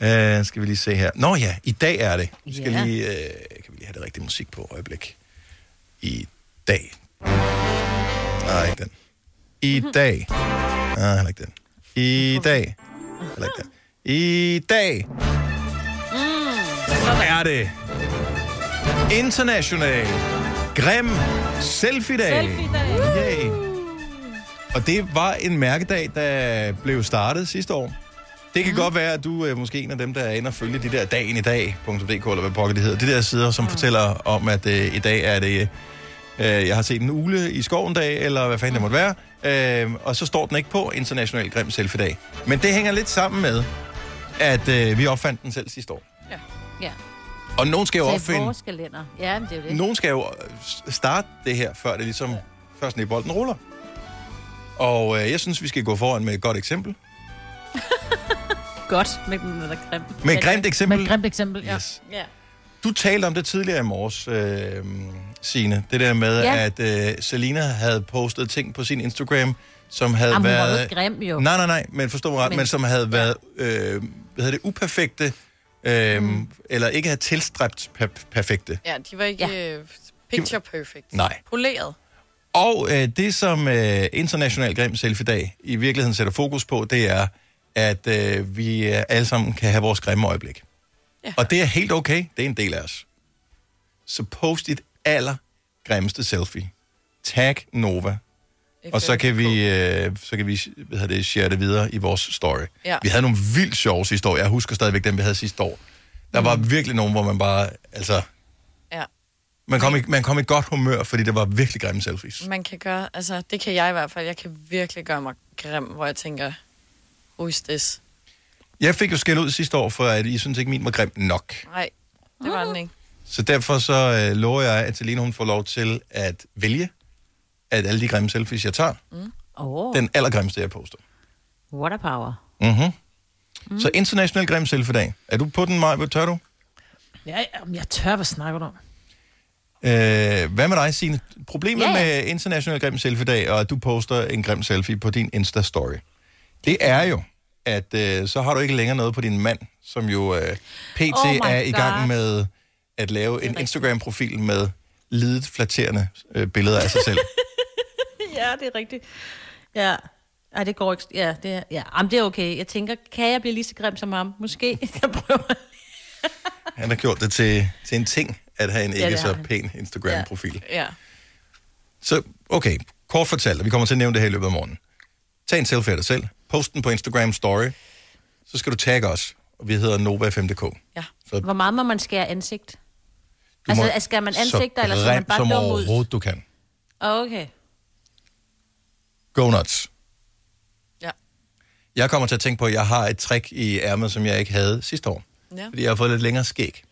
Uh, skal vi lige se her. Nå ja, i dag er det. Vi skal Ja. lige, uh, kan vi lige have det rigtige musik på øjeblik. I dag. Nej, ikke den. I dag. Nej, heller ikke den. I dag. Heller ikke den. I dag. Er det International Grim Selfie-dag. Selfie-dag. Yay. Og det var en mærkedag, der blev startet sidste år. Det kan mm. godt være, at du er måske en af dem, der er inde og følge de der dagen i dag.dk, eller hvad pokker det hedder. De der sider, som mm. fortæller om, at øh, i dag er det, øh, jeg har set en ule i skoven dag, eller hvad fanden det måtte være. Øh, og så står den ikke på International Grim Selfie-dag. Men det hænger lidt sammen med, at øh, vi opfandt den selv sidste år. Ja. Og nogen skal jo Så opfinde... vores kalender. Ja, men det er jo det. Nogen skal jo øh, starte det her, før det ligesom først i bolden ruller. Og øh, jeg synes, vi skal gå foran med et godt eksempel. Godt med den der grim. Med et grimt eksempel. Med et grimt eksempel, ja. Yes. Ja. Du talte om det tidligere i morges, øh, Signe. Det der med, Ja. at øh, Selina havde postet ting på sin Instagram, som havde Jamen, hun var været... grim, jo. Nej, nej, nej, men forstå mig ret, men, Men- som havde været, øh, hvad hedder det, uperfekte, øh, mm. eller ikke havde tilstræbt per- perfekte. Ja, de var ikke ja. picture perfect. Nej. Poleret. Og øh, det, som øh, International Grim Selfie-dag i virkeligheden sætter fokus på, det er, at øh, vi øh, alle sammen kan have vores grimme øjeblik. Ja. Og det er helt okay. Det er en del af os. Så post dit aller grimmeste selfie. Tag Nova. Og så kan vi, øh, så kan vi hvad hedder det, share det videre i vores story. Ja. Vi havde nogle vildt sjove sidste år. Jeg husker stadigvæk dem, vi havde sidste år. Der var virkelig nogen, hvor man bare, altså, Ja. man kom, i, man kom i godt humør, fordi der var virkelig grimme selfies. Man kan gøre, altså det kan jeg i hvert fald, jeg kan virkelig gøre mig grim, hvor jeg tænker, who is this? Jeg fik jo skæld ud sidste år, for at I synes ikke, min var grim nok. Nej, det var den ikke. Så derfor så øh, lover jeg, at Selina hun får lov til at vælge, at alle de grimme selfies, jeg tager, Mm. Oh, den allergrimmeste, jeg poster. water power. Mm-hmm. Mm. Så international grim selfie-dag. Er du på den, Maja? Tør du? Ja, jeg tør, hvad snakker du om? Øh, hvad med dig, Signe? Problemet ja. med international grim selfie-dag, og at du poster en grim selfie på din Insta-story, det er jo, at øh, så har du ikke længere noget på din mand, som jo øh, pt. Oh er i gang med at lave en Instagram-profil med lidet flatterende øh, billeder af sig selv. ja, det er rigtigt. Ja. Ej, det går ikke. Ja, det er, ja. Jamen, det er okay. Jeg tænker, kan jeg blive lige så grim som ham? Måske. Jeg prøver. Han har gjort det til, til en ting, at have en Ja, ikke har så han. pæn Instagram-profil. Ja. Så, okay, kort fortalt, og vi kommer til at nævne det her i løbet af morgenen. Tag en selfie af dig selv, post den på Instagram Story, så skal du tagge os, og vi hedder Nova5.dk. Ja. Så Hvor meget må man skære ansigt? du Altså, skal man ansigter, eller skal man bare som overhovedet du kan. Okay. Go nuts. Ja. Jeg kommer til at tænke på, at jeg har et trick i ærmet, som jeg ikke havde sidste år. Ja. Fordi jeg har fået lidt længere skæg.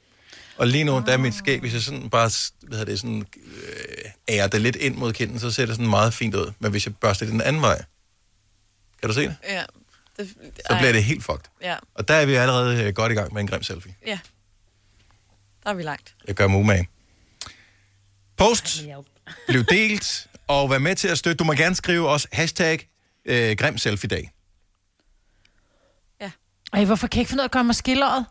Og lige nu, der er mit skæg, hvis jeg sådan bare hvad hedder det, sådan, øh, ærer det lidt ind mod kinden, så ser det sådan meget fint ud. Men hvis jeg børster det den anden vej, kan du se det? Ja. Det, Så bliver det helt fucked. Ja. Og der er vi allerede øh, godt i gang med en grim selfie. ja. Der er vi langt. Jeg gør mig umage. Post, bliv delt, og vær med til at støtte. Du må gerne skrive også hashtag øh, grim selfie dag. Ej, hvorfor kan jeg ikke finde ud af at gøre mig skilleret?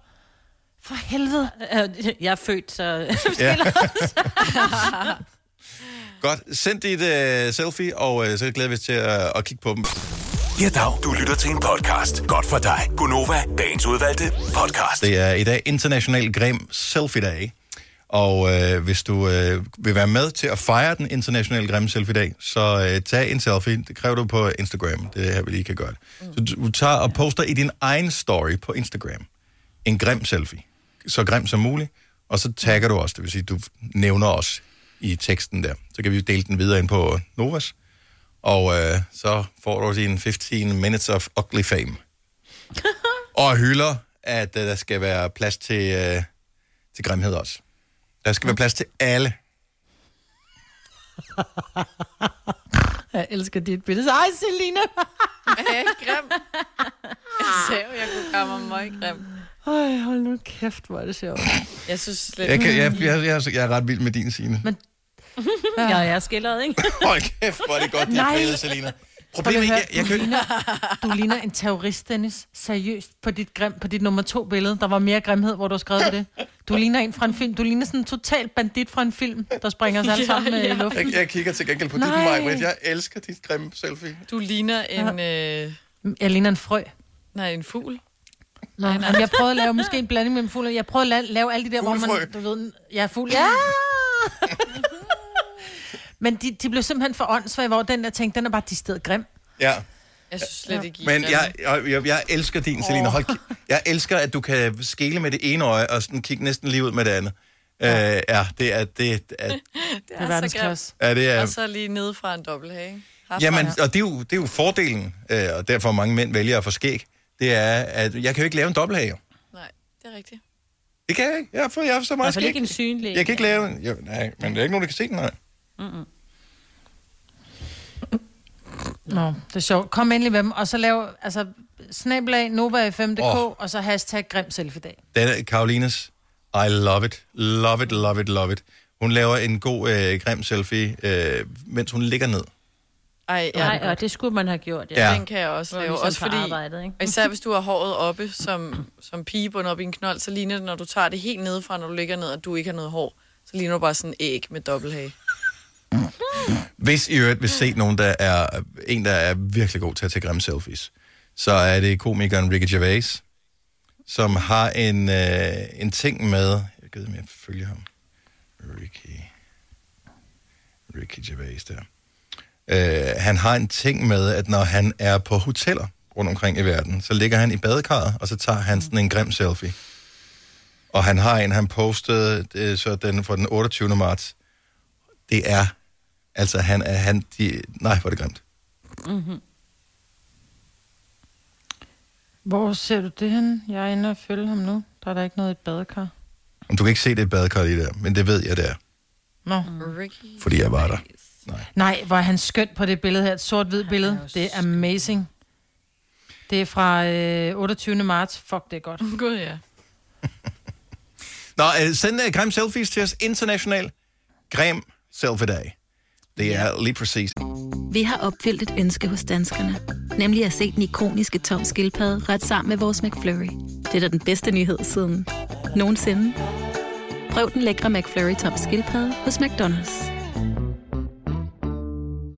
For helvede. Jeg er født, så... Ja. Godt. Send dit øh, selfie, og øh, så glæder vi os til at, at kigge på dem. Ja, dag. Du lytter til en podcast. Godt for dig. Gunova, dagens udvalgte podcast. Det er i dag International Grim Selfie Dag. Og øh, hvis du øh, vil være med til at fejre den internationale Grim Selfie Dag, så øh, tag en selfie. Det kræver du på Instagram. Det er her, vi lige kan gøre det. Så du tager og poster i din egen story på Instagram en grim selfie. Så grim som muligt. Og så tagger du også, det vil sige, du nævner os i teksten der. Så kan vi dele den videre ind på Novas. Og øh, så får du din 15 minutes of ugly fame. og hylder, at øh, der skal være plads til, øh, til grimhed også. Der skal være plads til alle. Jeg elsker dit billede. Ej, Selina. Er jeg ikke grim? Jeg sagde jo, jeg kunne gøre mig meget grim. Ej, hold nu kæft, hvor er det sjovt. Jeg synes slet Jeg, kan, jeg, jeg, jeg, jeg, jeg er ret vild med din scene. Men- Ja, jeg er skilleret, ikke? Hold kæft, hvor er det godt, dit Nej. billede, Selina. Problemet er, jeg, jeg høre, kan du, ligner, du ligner en terrorist, Dennis. Seriøst, på dit, grim, på dit nummer to billede. Der var mere grimhed, hvor du har skrevet det. Du ligner en fra en film. Du ligner sådan en total bandit fra en film, der springer os alle Ja, sammen ja, ja. i luften. jeg, jeg kigger til gengæld på dit Nej. mig, jeg elsker dit grimme selfie. Du ligner en... Øh, Jeg ligner en frø. nej, en fugl. Nå, men jeg prøvede at lave måske en blanding med en fugl. Jeg prøvede at la- lave alle de der, hvor Fuglefrø. man, du ved, jeg er fugl. Ja! Men de, de blev simpelthen for åndssvage, hvor den der tænkte, den er bare de sted grim. Ja. Jeg synes slet ikke, I er Men jeg, jeg, jeg, jeg elsker din, Selina. Hold, jeg elsker, at du kan skele med det ene øje, og sådan kigge næsten lige ud med det andet. Ja, øh, ja det er... Det, er, det Det er er så grimt. ja, det er Og så lige nede fra en dobbelthage. jamen, og det er, jo, det er jo fordelen, øh, og derfor mange mænd vælger at få skæg, det er, at jeg kan jo ikke lave en dobbelthage. Nej, det er rigtigt. Det kan jeg ikke. Jeg har, fået, jeg har så meget skæg. ikke en synlig. Jeg kan ikke lave den. Jo, nej, men der er ikke nogen, der kan se den. Nej. Mm-mm. Nå, det er sjovt. Kom endelig med dem, og så lav, altså, snabelag NovaFM.dk, Åh. oh. og så hashtag grim selfie-dag. Den er Karolines. I love it. Love it, love it, love it. Hun laver en god øh, grim selfie, øh, mens hun ligger ned. Ej, ja, Nej, og det skulle man have gjort, ja. Ja. den kan jeg også lave. ligesom Også fordi, arbejdet, ikke? især hvis du har håret oppe som, som pige bundet op i en knold, så ligner det, når du tager det helt nedefra, når du ligger ned, og du ikke har noget hår, så ligner du bare sådan en æg med dobbelthage. Hvis I øvrigt vil se nogen, der er en, der er virkelig god til at tage grimme selfies, så er det komikeren Ricky Gervais, som har en, øh, en ting med... Jeg gider mig at følge ham. Ricky... Ricky Gervais der. Øh, han har en ting med, at når han er på hoteller rundt omkring i verden, så ligger han i badekarret, og så tager han sådan en grim selfie. Og han har en, han postede øh, så den fra den 28. marts. Det er Altså, han er... Han, de, nej, hvor er det grimt. Mm-hmm. Hvor ser du det hen? Jeg er inde og følge ham nu. Der er der ikke noget i et badekar. Om du kan ikke se det i badekar lige der, men det ved jeg, det er, Nå. Ricky. fordi jeg var der. Nej, hvor er han skønt på det billede her. Et sort-hvid billede. Det er amazing. Det er fra øh, 28. marts. Fuck, det er godt. Gud, ja. Nå, øh, send uh, grim selfies til os international. Grim selfie dag. Det er lige præcis. Vi har opfyldt et ønske hos danskerne. Nemlig at se den ikoniske tom skildpadde ret sammen med vores McFlurry. Det er da den bedste nyhed siden nogensinde. Prøv den lækre McFlurry tom skildpadde hos McDonald's.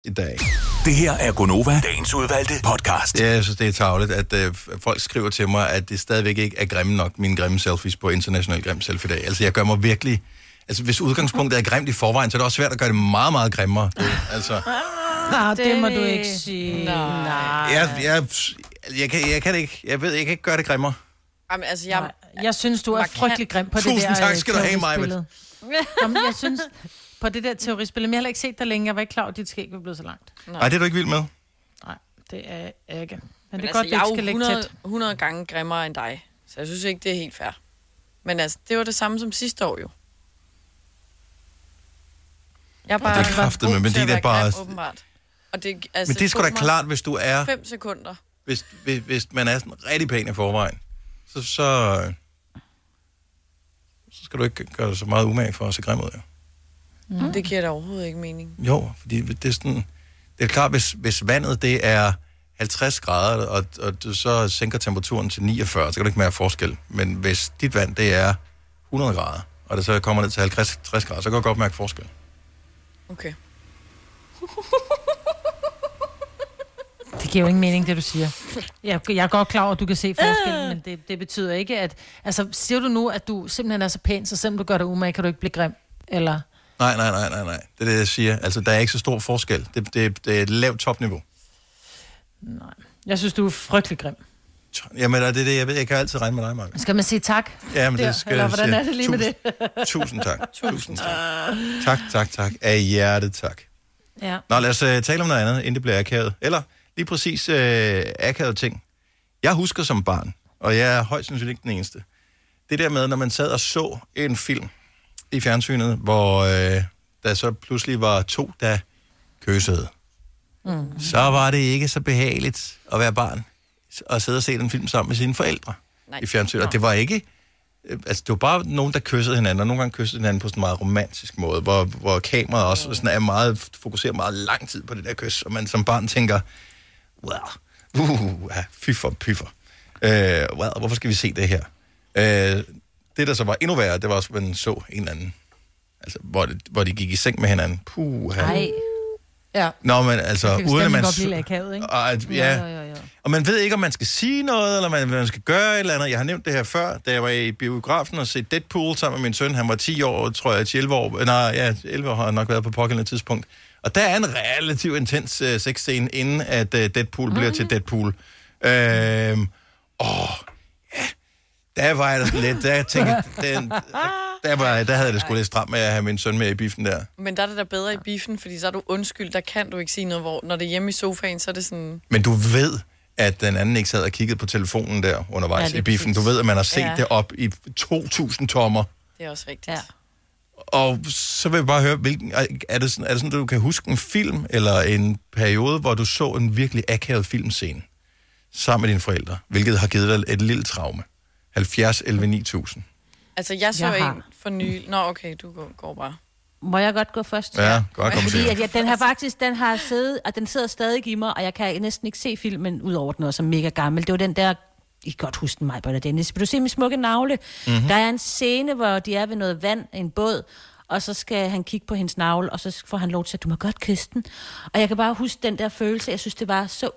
I dag. Det her er Gonova, dagens udvalgte podcast. Ja, jeg synes, det er tageligt, at øh, folk skriver til mig, at det stadigvæk ikke er grimme nok, mine grimme selfies på International Grim Selfie Dag. Altså, jeg gør mig virkelig... Altså, hvis udgangspunktet er grimt i forvejen, så er det også svært at gøre det meget, meget grimmere. Det, altså, Ah, det... det må du ikke sige. Nej. jeg, jeg, jeg, kan, jeg kan det ikke. Jeg ved, jeg kan ikke gøre det grimmere. Jamen, altså, jeg, Nej, jeg synes, du er Markant. frygtelig grim på Tusind det der tak øh, skal du have, Maja. terroristbillede. Jamen, jeg synes, på det der teoristbillede, men jeg har heller ikke set dig længe. Jeg var ikke klar over, at dit skæg var blevet så langt. Nej, det er du ikke vild med. Nej, det er jeg ikke. Men, Men det er altså, godt, du jeg er ikke jo skal lægge 100, tæt. 100 gange grimmere end dig. Så jeg synes ikke, det er helt fair. Men altså, det var det samme som sidste år jo. Jeg er bare Det er god men til det er bare- Grim, åbenbart. Og det, altså, Men det er sgu da klart, hvis du er... Fem sekunder. Hvis, hvis, hvis man er sådan rigtig pæn i forvejen, så, så, så skal du ikke gøre så meget umage for at se grim ud. Ja. Mm. Det giver da overhovedet ikke mening. Jo, fordi det er sådan... Det er klart, hvis, hvis vandet det er 50 grader, og, og du så sænker temperaturen til 49, så kan du ikke mærke forskel. Men hvis dit vand det er 100 grader, og det så kommer ned til 50 60 grader, så kan du godt mærke forskel. Okay. Det giver jo ingen mening, det du siger. Jeg, jeg er godt klar over, at du kan se forskellen, men det, det betyder ikke, at... Altså, siger du nu, at du simpelthen er så pæn, så selvom du gør dig umage, kan du ikke blive grim? Eller... Nej, nej, nej, nej, nej. Det er det, jeg siger. Altså, der er ikke så stor forskel. Det, det, det er et lavt topniveau. Nej. Jeg synes, du er frygtelig grim. Jamen, det er det, jeg ved. Jeg kan altid regne med dig, Mark. Skal man sige tak? Ja, men det skal Eller hvordan er det lige med det? Tusind tak. Tusind tak. Tak, tak, tak. Af hjertet tak. Ja. Nå, lad os uh, tale om noget andet, inden det bliver akavet. Eller lige præcis uh, akavet ting. Jeg husker som barn, og jeg er højst sandsynligt ikke den eneste, det der med, når man sad og så en film i fjernsynet, hvor uh, der så pludselig var to, der kyssede. Mm. Så var det ikke så behageligt at være barn og sidde og se den film sammen med sine forældre Nej. i fjernsynet. Og det var ikke... øh, Altså, det var bare nogen, der kyssede hinanden, og nogle gange kyssede hinanden på sådan en meget romantisk måde, hvor, hvor kameraet også sådan er meget, fokuserer meget lang tid på det der kys, og man som barn tænker, wow, uh, ja, fy for pyffer. Uh, wow, hvorfor skal vi se det her? Uh, det, der så var endnu værre, det var også, at man så en eller anden, altså, hvor, det, hvor de gik i seng med hinanden. Puh, Nej. Ja. Nå, men altså, Det kan uden at man... så- lidt akavet, ikke? Og, at, ja, Jo, jo, jo. og man ved ikke, om man skal sige noget, eller man, man skal gøre et eller andet. Jeg har nævnt det her før, da jeg var i biografen og set Deadpool sammen med min søn. Han var 10 år, tror jeg, til 11 år. Nej, ja, 11 år har han nok været på pågældende tidspunkt. Og der er en relativt intens uh, sexscene, inden at uh, Deadpool bliver til Deadpool. Øhm, åh, der var jeg da lidt, der tænkte den, der, var, der havde jeg det sgu lidt stramt med at have min søn med i biffen der. Men der er det da bedre i biffen, fordi så er du undskyld, der kan du ikke sige noget, hvor når det er hjemme i sofaen, så er det sådan... Men du ved, at den anden ikke sad og kiggede på telefonen der undervejs Ja, i biffen. Du ved, at man har set ja. det op i 2.000 tommer. Det er også rigtigt. Ja. Og så vil jeg bare høre, hvilken, er, det sådan, er det sådan, at du kan huske en film, eller en periode, hvor du så en virkelig akavet filmscene sammen med dine forældre, hvilket har givet dig et lille traume? 70 11 9000. Altså, jeg så Jeg jeg har. en for nylig. Nå, okay, du går, går bare. Må jeg godt gå først? Ja, godt komme Fordi at jeg, den har faktisk, den har siddet, og den sidder stadig i mig, og jeg kan næsten ikke se filmen, udover den også er mega gammel. Det var den der, I kan godt huske den, mig, og Dennis. Vil du se min smukke navle? Mhm. Mm-hmm. Der er en scene, hvor de er ved noget vand, en båd, og så skal han kigge på hendes navle, og så får han lov til at, du må godt kysse den. Og jeg kan bare huske den der følelse, jeg synes, det var så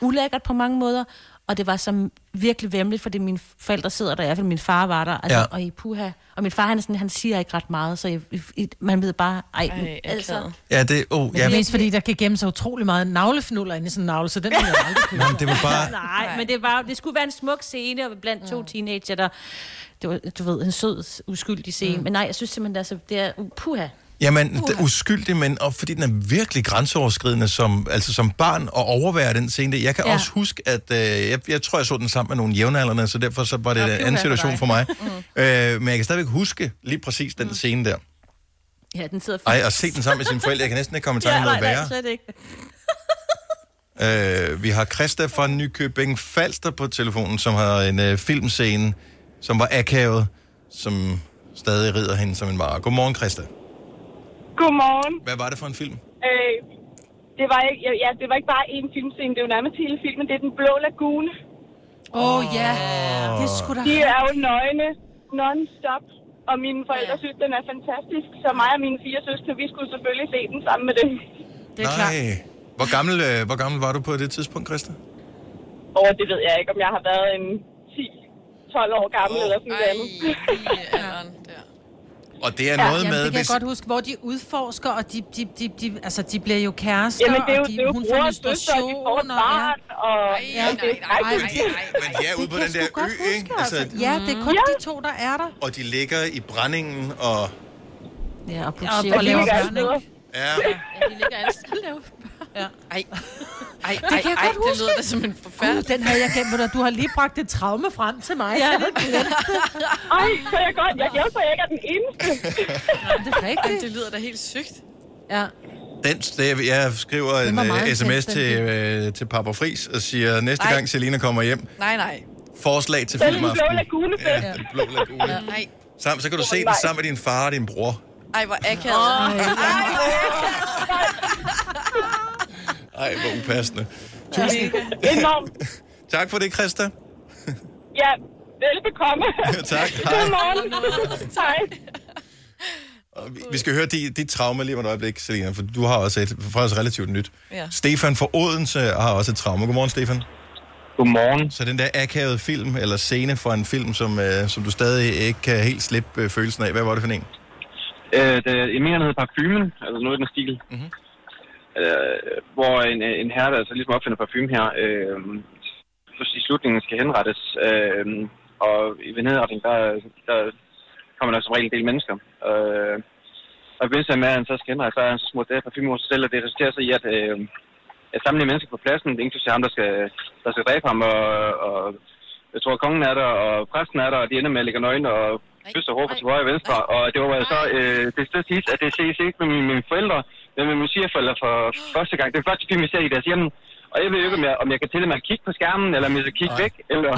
ulækkert på mange måder, og det var så virkelig vemmeligt, fordi mine forældre sidder der, i hvert fald min far var der, altså, Ja. ja. og i puha. Og min far, han, er sådan, han siger ikke ret meget, så jeg, I, man ved bare, ej, Ej, altså, Ja, det, oh, Men ja, det er mest fordi, der kan gemme sig utrolig meget navlefnuller inde i sådan en navle, så den vil jeg aldrig. Jamen, det var bare... Nej, men det, var, det skulle være en smuk scene og blandt to teenager, der... Det var, du ved, en sød, uskyldig scene. Mm. Men nej, jeg synes simpelthen, altså, det er... Uh, puha. Jamen, det er uskyldig, men og fordi den er virkelig grænseoverskridende som, altså som barn at overvære den scene. Jeg kan ja. Også huske, at øh, jeg, jeg tror, jeg så den sammen med nogle jævnaldrende, så derfor så var det Nå, en anden situation for mig. mm. øh, men jeg kan stadigvæk huske lige præcis den scene der. Ja, den sidder Ej, at se den sammen med sine forældre, jeg kan næsten ikke komme i tanke om ja, noget værre. nej, slet ikke. Øh, vi har Christa fra Nykøbing Falster på telefonen, som har en øh, filmscene, som var akavet, som stadig rider hende som en mare. Godmorgen, Christa. Godmorgen. Hvad var det for en film? Øh, det, var ikke, ja, ja, det var ikke bare én filmscene, det er jo nærmest hele filmen. Det er Den Blå Lagune. Åh, oh, ja. Det skulle da De er jo nøgne non-stop. Og mine forældre synes, den er fantastisk. Så mig og mine fire søstre, vi skulle selvfølgelig se den sammen med dem. Det er Nej. klart. Hvor gammel, øh, hvor gammel var du på det tidspunkt, Christa? Og det ved jeg ikke, om jeg har været en 10-12 år gammel oh. eller sådan Ej, noget. i alderen der. Og det er Ja, noget Jamen, med, det kan hvis... jeg godt huske, hvor de udforsker, og de, de, de, de, altså, de bliver jo kærester, Jamen, det er jo, og de, det er jo hun får og søster, og og ja. barn, og... Ja, nej, det nej, er nej, nej, nej. Men de er ude på den der ø, ikke? Altså, Altså, ja, det er kun Ja. de to, der er der. og de ligger i brændingen, og... Ja, og Og, og laver børn, ikke? Ja, Ja, de ligger alle steder. laver Ej, ej, ej, kan jeg ej, godt det huske. lyder da som en Gud, forfærdelig... den havde jeg gemt, Ved du, har lige bragt et traume frem til mig. Ja, Ja, det det, Ej, så er jeg godt. Jeg for, at jeg ikke er den eneste. det er Ej, rigtigt. det lyder da helt sygt. Ja. den, det, jeg skriver en uh, sms til, film. uh, til Papa Fris og siger, næste Nej. gang Selina kommer hjem, Nej, nej. forslag til er det Den Blå filmaften. Lagune fest. Ja, den blå lagune. Nej. Sammen, så kan du se den nej. sammen med din far og din bror. Ej, hvor akavet. Ej, hvor upassende. Tusind Enormt. tak for det, Christa. Ja, velbekomme. tak. Hej. Godmorgen. Hej. Og vi- Vi skal høre dit, dit traume lige om et øjeblik, Selina, for du har også et faktisk relativt nyt. Ja. Stefan fra Odense har også et traume. Godmorgen, Stefan. Godmorgen. Så den der akavede film, eller scene fra en film, som, øh, som du stadig ikke kan helt slippe øh, følelsen af, hvad var det for en? Øh, det, jeg mener, den hedder Parfumen, altså noget i den stil. Mhm. Øh, hvor en, en herre, der altså ligesom opfinder parfume her, øh, i slutningen skal henrettes. Øh, og i venedretning, der, der kommer der som regel en del mennesker. Øh, og i forbindelse med, at han så skal henrettes, så er han så smurt det her parfume sig selv, og det resulterer så i, at, øh, at samle mennesker på pladsen, inklusive ham, der skal, der skal dræbe ham, og, og jeg tror, kongen er der, og præsten er der, og de ender med at ligge nøgne og kysse og råbe til højre og venstre. Og det var så øh, det største sidst, at det ses ikke med mine, mine forældre, men med mine svigerforældre for første gang. Det er første film, vi ser i deres hjem. Og jeg ved jo ikke, om jeg, om jeg kan tillade mig at kigge på skærmen, eller om jeg skal kigge Nej. væk. Eller...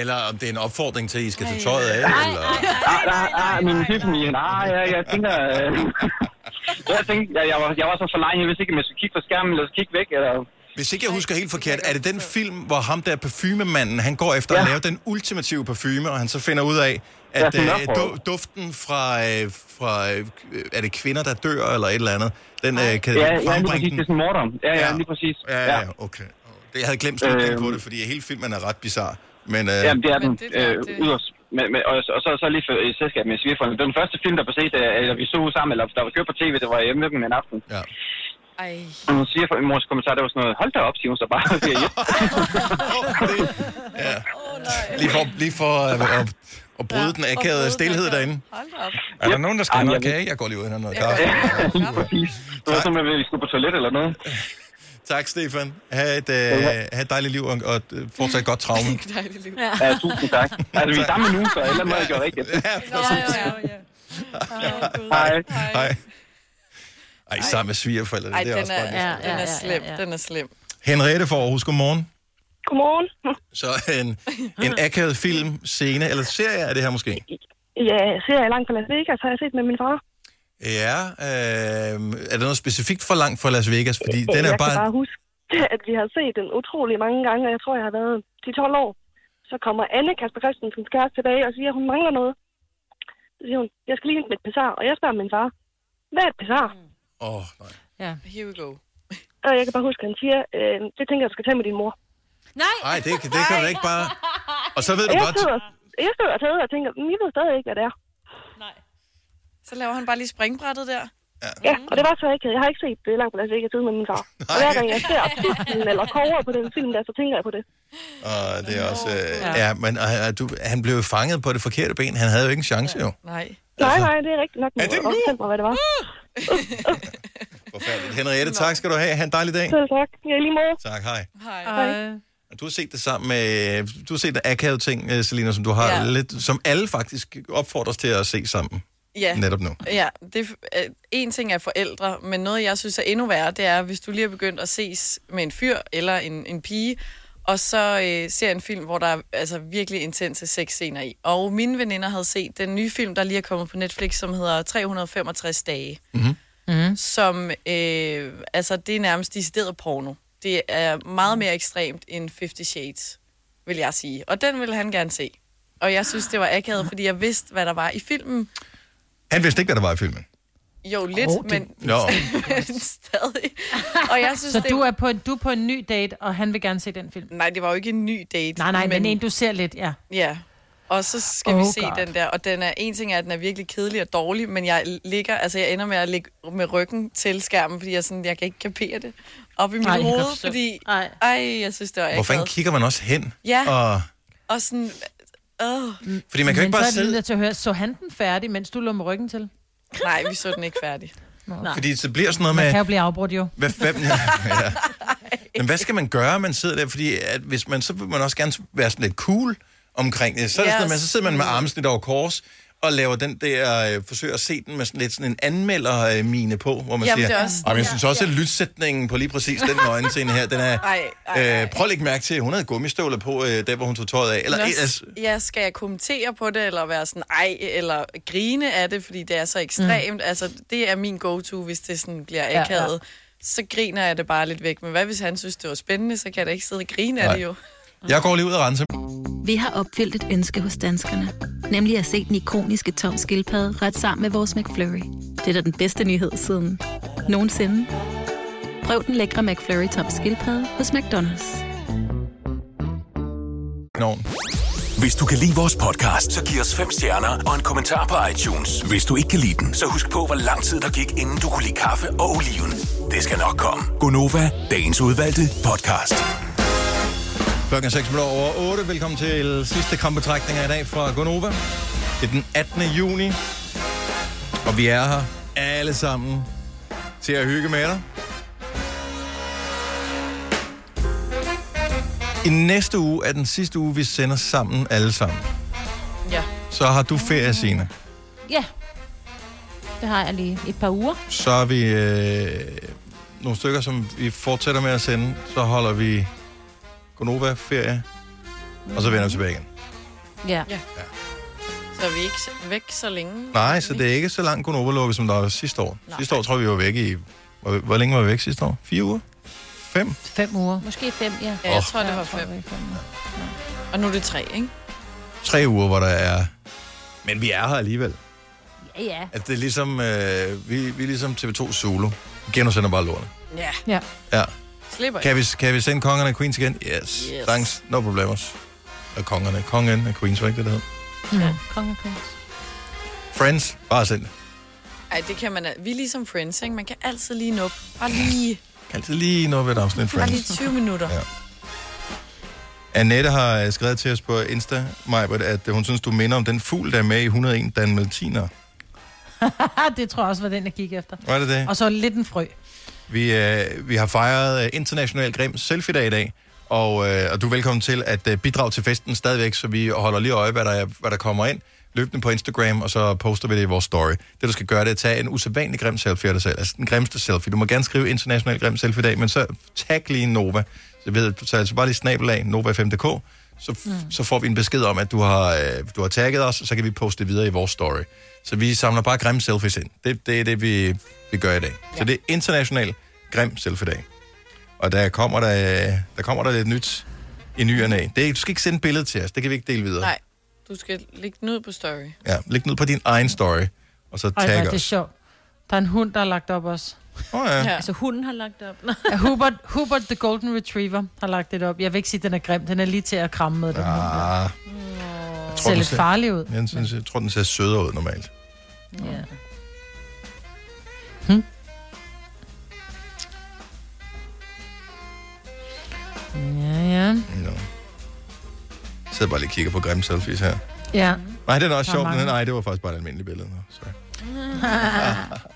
Eller om det er en opfordring til, at I skal tage tøjet af, eller... Ah, ah, ah, min hypofamilien. Ah, ja, jeg tænker... Øh... jeg tænkte, jeg, jeg, var, jeg var så forlegen, jeg vidste ikke, om jeg skulle kigge på skærmen, eller kigge væk, eller... Hvis ikke jeg husker helt forkert, er det den film, hvor ham der parfumemanden, han går efter ja. at Ja. lave den ultimative parfume, og han så finder ud af, Ja, at sådan øh, du, duften fra, øh, fra øh, er det kvinder, der dør, eller et eller andet, den øh, kan Ja, ja, lige frembringe præcis. den. Det er sådan morder. Ja, ja, lige præcis. Ja, ja, ja, okay. Det, jeg havde glemt slutningen Øhm. på det, fordi hele filmen er ret bizarre. Men, øh, Jamen, det er den Men det øh, det- yderst. Men, men, og, og, så, så lige for, i selskab med svigerforældre. Det var den første film, der blev set, øh, eller vi så sammen, eller der var kørt på tv, det var hjemme med dem en aften. ja. Ej. Og hun siger for min mors kommentar, det var sådan noget, hold da op, siger hun så bare. og siger, ja. det, ja. Lige for, lige for øh, at, at bryde den akavede stillhed derinde. Hold op. Er der nogen, der skal have noget jeg kage? Jeg går lige ud og henter noget kaffe. Lige præcis. Det var som, at vi skulle på toilet eller noget. Tak, Stefan. Ha' et, øh, ha et dejligt liv og, og et, øh, fortsat godt traume. Dejligt liv. Ja, tusind tak. Altså, vi er sammen nu, så ellers må jeg gøre rigtigt. Ja, Ja, ja, ja, ja. Hej. Hej. Ej, sammen med svigerforældre, Ej, det er den også er, bare lidt- ja, den er slem, den er slem. Henriette for Aarhus, godmorgen. Godmorgen. Så en, en akavet film, scene, eller serie er det her måske? Ja, jeg ser jeg langt fra Las Vegas, har jeg set med min far. Ja, øh, er der noget specifikt for langt fra Las Vegas? Fordi den er jeg bare... kan bare huske, at vi har set den utrolig mange gange, og jeg tror, jeg har været 10-12 år. Så kommer Anne Kasper Christensens kæreste tilbage og siger, at hun mangler noget. Så siger hun, jeg skal lige hente mit pizar, og jeg spørger min far, hvad er et pizar? Åh, oh, nej. Ja. Here we go. Og jeg kan bare huske, at han siger, øh, det tænker jeg, du skal tage med din mor. Nej. Nej, det, det kan du ikke bare... Og så ved Og du jeg godt... sidder, jeg sidder og tager og tænker, "Mm, jeg ved stadig ikke, hvad det er. Så laver han bare lige springbrættet der. Ja, og det var så ikke, jeg har ikke set det langt på Las Vegas siden med min far. Og hver gang jeg ser titlen eller cover på den film der, så tænker jeg på det. Og det er også... Øh, ja, men øh, du, han blev fanget på det forkerte ben. Han havde jo ikke en chance, jo. Nej. Nej, nej, det er rigtigt nok. Er det nu? Hvad det var. Forfærdeligt. Henriette, tak skal du have. Ha' en dejlig dag. Selv tak. Ja, lige måde. Tak, hej. Hej. Du har set det sammen med... Du har set det akavet ting, øh, Selina, som du har ja. Lidt... Som alle faktisk opfordres til at se sammen. Ja. Netop nu. Ja, det, er- øh, en ting er forældre, men noget, jeg synes er endnu værre, det er, hvis du lige er begyndt at ses med en fyr eller en, en pige, og så øh, ser en film, hvor der er altså, virkelig intense sexscener i. Og mine veninder havde set den nye film, der lige er kommet på Netflix, som hedder 365 dage. Mm-hmm. Mm. Som, øh, altså, det er nærmest decideret porno. Det er meget mere ekstremt end 50 Shades, vil jeg sige. Og den ville han gerne se. Og jeg synes, det var akavet, fordi jeg vidste, hvad der var i filmen. Han vidste ikke, hvad der var i filmen. Jo, lidt, oh, det- men, men stadig. Og jeg synes, Så det... du er, på en, du er på en ny date, og han vil gerne se den film? Nej, det var jo ikke en ny date. Nej, nej, men, men en, du ser lidt, ja. Ja. Og så skal Oh vi se God. den der, og den er, en ting er, at den er virkelig kedelig og dårlig, men jeg ligger, altså jeg ender med at ligge med ryggen til skærmen, fordi jeg, sådan, jeg kan ikke kapere det op i mit Ej, hoved, fordi, Ej. ej, jeg synes, det var Hvor fanden akavet. kigger man også hen? Ja. Og, Og sådan, øh, fordi man kan jo Men ikke bare så er det sidde... til at høre, så han den færdig, mens du lå med ryggen til? Nej, vi så den ikke færdig. Nej. Fordi så bliver sådan noget Man med... kan jo blive afbrudt jo. Hvad, hvad, ja. Men hvad skal man gøre, man sidder der? Fordi at hvis man, så vil man også gerne være sådan lidt cool omkring det. Så, er det sådan, at man, så sidder man med armsnit over kors og laver den der, øh, forsøger at se den med sådan lidt sådan en anmelder-mine på, hvor man Jamen, det siger, er også- "Ej, men jeg synes også, at lydsætningen på lige præcis den øjenscene her, den er, Ej, ej, ej. øh, prøv at lægge mærke til, at hun havde gummistøvler på, øh, der hvor hun tog tøjet af. Eller, Eller, altså, ja, skal jeg kommentere på det, eller være sådan, ej, eller grine af det, fordi det er så ekstremt. Mm. Altså, det er min go-to, hvis det sådan bliver Ja, akavet. ja. Så griner jeg det bare lidt væk. Men hvad hvis han synes, det var spændende, så kan jeg da ikke sidde og grine af det jo. Jeg går lige ud og rense. Vi har opfyldt et ønske hos danskerne. Nemlig at se den ikoniske tom skildpadde ret sammen med vores McFlurry. Det er da den bedste nyhed siden nogensinde. Prøv den lækre McFlurry tom skildpadde hos McDonald's. Nogen. Hvis du kan lide vores podcast, så giv os fem stjerner og en kommentar på iTunes. Hvis du ikke kan lide den, så husk på, hvor lang tid der gik, inden du kunne lide kaffe og oliven. Det skal nok komme. Gonova, dagens udvalgte podcast. Klokken er 6 minutter over 8. Velkommen til sidste kampbetrækninger i dag fra Gonova. Det er den 18. juni, og vi er her alle sammen til at hygge med dig. I næste uge er den sidste uge, vi sender sammen alle sammen. Ja. Så har du ferie, Signe. Ja. Det har jeg lige et par uger. Så er vi øh, nogle stykker, som vi fortsætter med at sende. Så holder vi Gonova-ferie, og så vender vi tilbage igen. Ja. ja. Så er vi ikke væk så længe. Nej, så det er ikke så langt Gonova-lukket, som der var sidste år. Nej. Sidste år tror jeg, vi var væk i... Hvor, hvor længe var vi væk sidste år? Fire uger? Fem? Fem uger. Måske fem, ja. Ja, jeg Åh. tror, det var fem. fem. Og nu er det tre, ikke? Tre uger, hvor der er... Men vi er her alligevel. Ja, ja. Altså, det er ligesom... Øh, vi, vi er ligesom TV2 Zulu. Vi genudsender bare lortet. Ja. Ja. Ja. Slipper Kan vi, kan vi sende kongerne af Queens igen? Yes. Yes. Thanks. No problemos. Og kongerne. Kongen af Queens, var ikke det, det hed? Ja. Konge og konge. Friends. Bare send det. Ej, det kan man... Vi er ligesom Friends, ikke? Man kan altid lige nå. Bare lige, Altid lige noget ved et afsnit bare lige Friends. 20 minutter. Ja. Annette har øh, skrevet til os på Insta, Majbert, at øh, hun synes, du minder om den fugl, der er med i 101 Dalmatiner. det tror jeg også var den, jeg gik efter. Var det det? Og så lidt en frø. Vi, øh, vi har fejret øh, International Grim Selfie-dag i dag, og, øh, og du er velkommen til at øh, bidrage til festen stadigvæk, så vi holder lige øje, hvad der, er- hvad der kommer ind. løbende på Instagram, og så poster vi det i vores story. Det, du skal gøre, det er at tage en usædvanlig grim selfie af dig selv. Altså den grimmeste selfie. Du må gerne skrive international grim selfie i dag, men så tag lige Nova. Så, ved, så altså bare lige snabel af Nova5.dk, så, mm. så får vi en besked om, at du har, øh, du har tagget os, og så kan vi poste det videre i vores story. Så vi samler bare grimme selfies ind. Det, det er det, vi, vi gør i dag. Ja. Så det er international grim selfie-dag. Og der kommer der, der kommer der lidt nyt i ny og næ. Det er, du skal ikke sende et billede til os, det kan vi ikke dele videre. Nej, du skal lægge den ud på story. Ja, læg den ud på din egen story, og så Ej, hvor tag er det os. sjovt. Der er en hund, der har lagt op også. Åh oh, ja. Ja. Altså, hunden har lagt op. Ja, Hubert, Hubert the Golden Retriever har lagt det op. Jeg vil ikke sige, at den er grim. Den er lige til at kramme med. Den hund der. Ah, Det ser den lidt ser- farlig ud. jeg, synes, jeg tror, den ser sødere ud normalt. Ja. Ja, ja. No. Jeg sidder bare lige og kigger på grimme selfies her. Ja. Nej, det er også sjovt, men nej, det var faktisk bare et almindeligt billede. Sorry.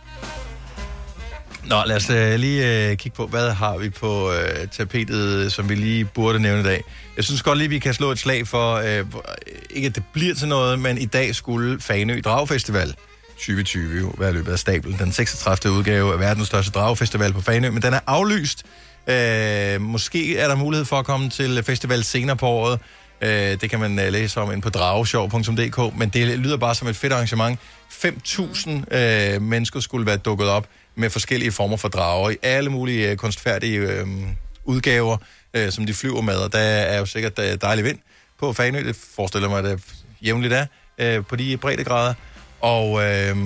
Nå, lad os øh, lige øh, kigge på, hvad har vi på øh, tapetet, som vi lige burde nævne i dag. Jeg synes godt lige, vi kan slå et slag for, øh, øh ikke at det bliver til noget, men i dag skulle Fanø Dragfestival 2020 jo være løbet af stablen. Den 36. udgave af verdens største dragfestival på Fanø, men den er aflyst. Øh, måske er der mulighed for at komme til festival senere på året. Øh, det kan man øh, læse om ind på drageshow.dk, men det lyder bare som et fedt arrangement. 5.000 øh, mennesker skulle være dukket op med forskellige former for drager i alle mulige øh, kunstfærdige øh, udgaver, øh, som de flyver med, og der er jo sikkert øh, dejlig vind på Fanø, det forestiller mig, at det jævnligt er, øh, på de breddegrader, og øh,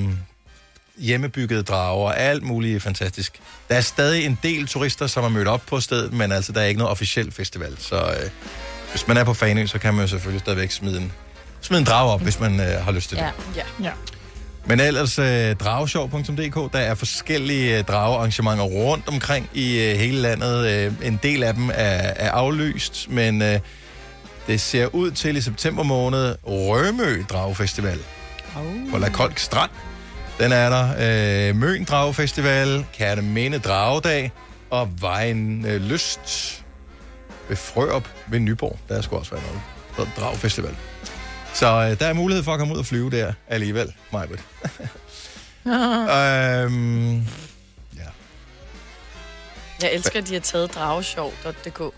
hjemmebyggede drager og alt muligt fantastisk. Der er stadig en del turister, som har mødt op på stedet, men altså, der er ikke noget officiel festival, så øh, hvis man er på Fanø, så kan man jo selvfølgelig stadigvæk smide en, smide en drage op, hvis man øh, har lyst til det. Ja. Ja. ja. Men ellers øh, drageshow.dk, der er forskellige øh, dragearrangementer rundt omkring i øh, hele landet. Øh, en del af dem er, er aflyst, men øh, det ser ud til i september måned Rømø Dragefestival Oh. på La Kolk Strand. Den er der. Øh, Møn Dragefestival, Kærteminde Dragedag og Vejen øh, Lyst ved Frøop ved Nyborg. Der skal også være noget. Dragfestival. Så øh, der er mulighed for at komme ud og flyve der alligevel, Majbrit. øhm, Jeg elsker, at de har taget drageshow.dk.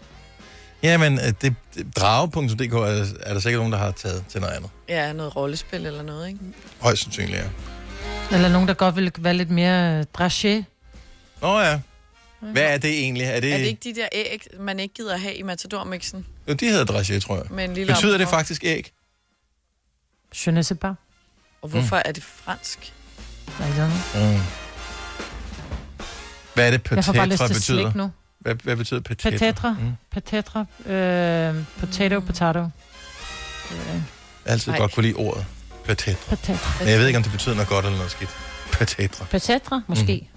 jamen, øh, det, det, drage.dk er, er der sikkert nogen, der har taget til noget andet. Ja, noget rollespil eller noget, ikke? Højst sandsynligt, ja. Eller nogen, der godt vil være lidt mere dragé. Nå ja. Hvad er det egentlig? Er det, Er det ikke de der æg, man ikke gider have i Matador-mixen? Jo, de hedder dragé, tror jeg. Med en lille Betyder det omslag? faktisk æg? Je ne sais pas. Og hvorfor er det fransk? I don't know. Mm. Hvad er det, Jeg får bare lyst patetra til betyder? slik nu. Hvad, hvad betyder patetra? Patetra. Mm. Patetra. Øh, potato, potato. Øh, Jeg har altid Nej. godt kunne lide ordet patetra. patetra. Men jeg ved ikke, om det betyder noget godt eller noget skidt. Patetra. Patetra, måske.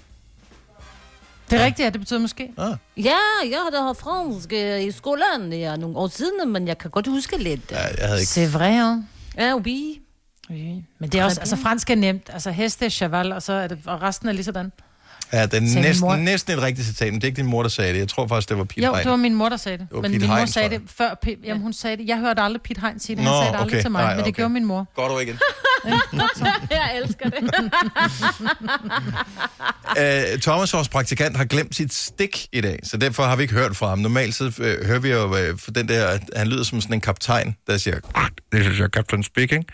Det er rigtigt, ja, det betyder måske. Ah. Ja, jeg har da fransk øh, i skolen ja, nogle år siden, men jeg kan godt huske lidt. Ja, jeg havde ikke... C'est vrai, hein? Ja, oui. Oui. Men det er også, altså fransk er nemt. Altså heste cheval, og, så er det, og resten er lige sådan. Ja, det er min næsten, mor. næsten et rigtigt citat, men det er ikke din mor, der sagde det. Jeg tror faktisk, det var Pete Jo, Hein. det var min mor, der sagde det. Det men Piet min mor Hein, sagde tror det før. P- jamen, hun sagde det. Jeg hørte aldrig Pete Hein sige det. Nå, Han sagde det aldrig okay. til mig, Nej, men det okay. gjorde min mor. Går du igen? jeg elsker det. Uh, Thomas, vores praktikant, har glemt sit stik i dag, så derfor har vi ikke hørt fra ham. Normalt så uh, hører vi jo uh, for den der, at han lyder som sådan en kaptajn, der siger, this is your captain speaking.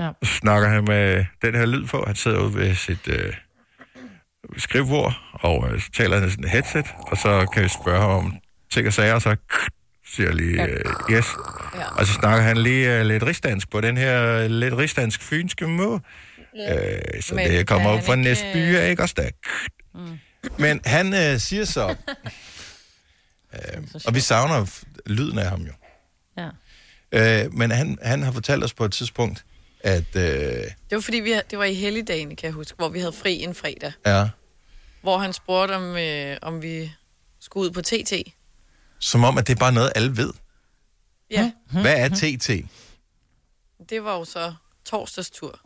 Ja. Så snakker han med den her lyd på. Han sidder ude ved sit uh, skrivebord, og så taler han i sådan et headset, og så kan vi spørge ham om ting og sager, og så siger lige uh, yes. Ja. Og så snakker han lige uh, lidt rigsdansk på den her uh, lidt rigsdansk fynske måde. Øh, så Men det kommer op fra ikke, næste by, øh, ikke også der? Mm. Men han øh, siger så, øh, og vi savner lyden af ham jo. Ja. Øh, men han, han har fortalt os på et tidspunkt, at øh, Det var fordi, vi, det var i helligdagen, kan jeg huske, hvor vi havde fri en fredag. ja, Hvor han spurgte, om, øh, om vi skulle ud på TT. som om, at det er bare noget, alle ved. Ja, Hvad er TT? det var jo så torsdagstur.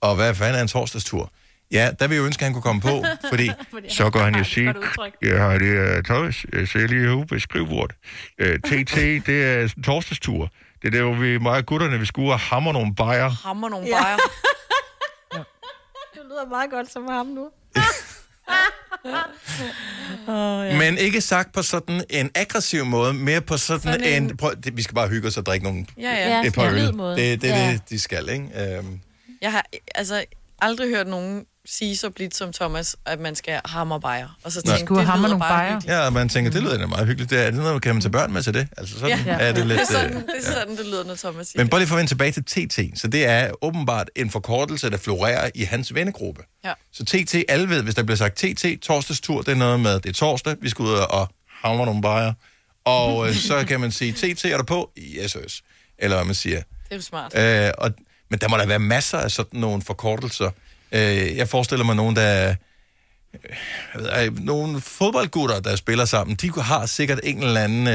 Og hvad fanden er en torsdagstur? Ja, der vil jeg ønske, at han kunne komme på, fordi så går han jo sige, ja, det er Thomas, jeg ser lige herude på skrivebordet. Øh, TT, det er en torsdagstur. Det er der, hvor vi og gutterne, vi skal ud og hamre nogle bajer. Hammer nogle Ja. bajer. Det lyder meget godt som ham nu. Ja. Men ikke sagt på sådan en aggressiv måde, mere på sådan, Sådan en... en- prøv, det, vi skal bare hygge os og drikke nogle, Ja, ja. et par Ja, øl. Det, det er Ja. det, de skal, ikke? Øhm, Jeg har altså aldrig hørt nogen sige så blidt som Thomas, at man skal hammer bajer. Og så tænke, Skulle det hamre lyder nogle bajer. hyggeligt. ja, og man tænker, det lyder da meget hyggeligt. Det er, er det noget, kan man tage børn med til det? Altså sådan Ja. er det lidt... Det er sådan, øh, det, er sådan, det lyder, når Thomas siger Men det. bare lige for at vende tilbage til TT. Så det er åbenbart en forkortelse, der florerer i hans vennegruppe. Ja. Så TT, alle ved, hvis der bliver sagt TT, torsdagstur, det er noget med, det er torsdag, vi skal ud og hamre nogle bajer. Og øh, så kan man sige, TT er der på? Yes, yes. Eller hvad man siger. Det er jo smart. Øh, og, men der må der være masser af sådan nogle forkortelser. Øh, jeg forestiller mig nogen, der... øh, Jeg ved, ej, nogle fodboldgutter, der spiller sammen, de har sikkert en eller anden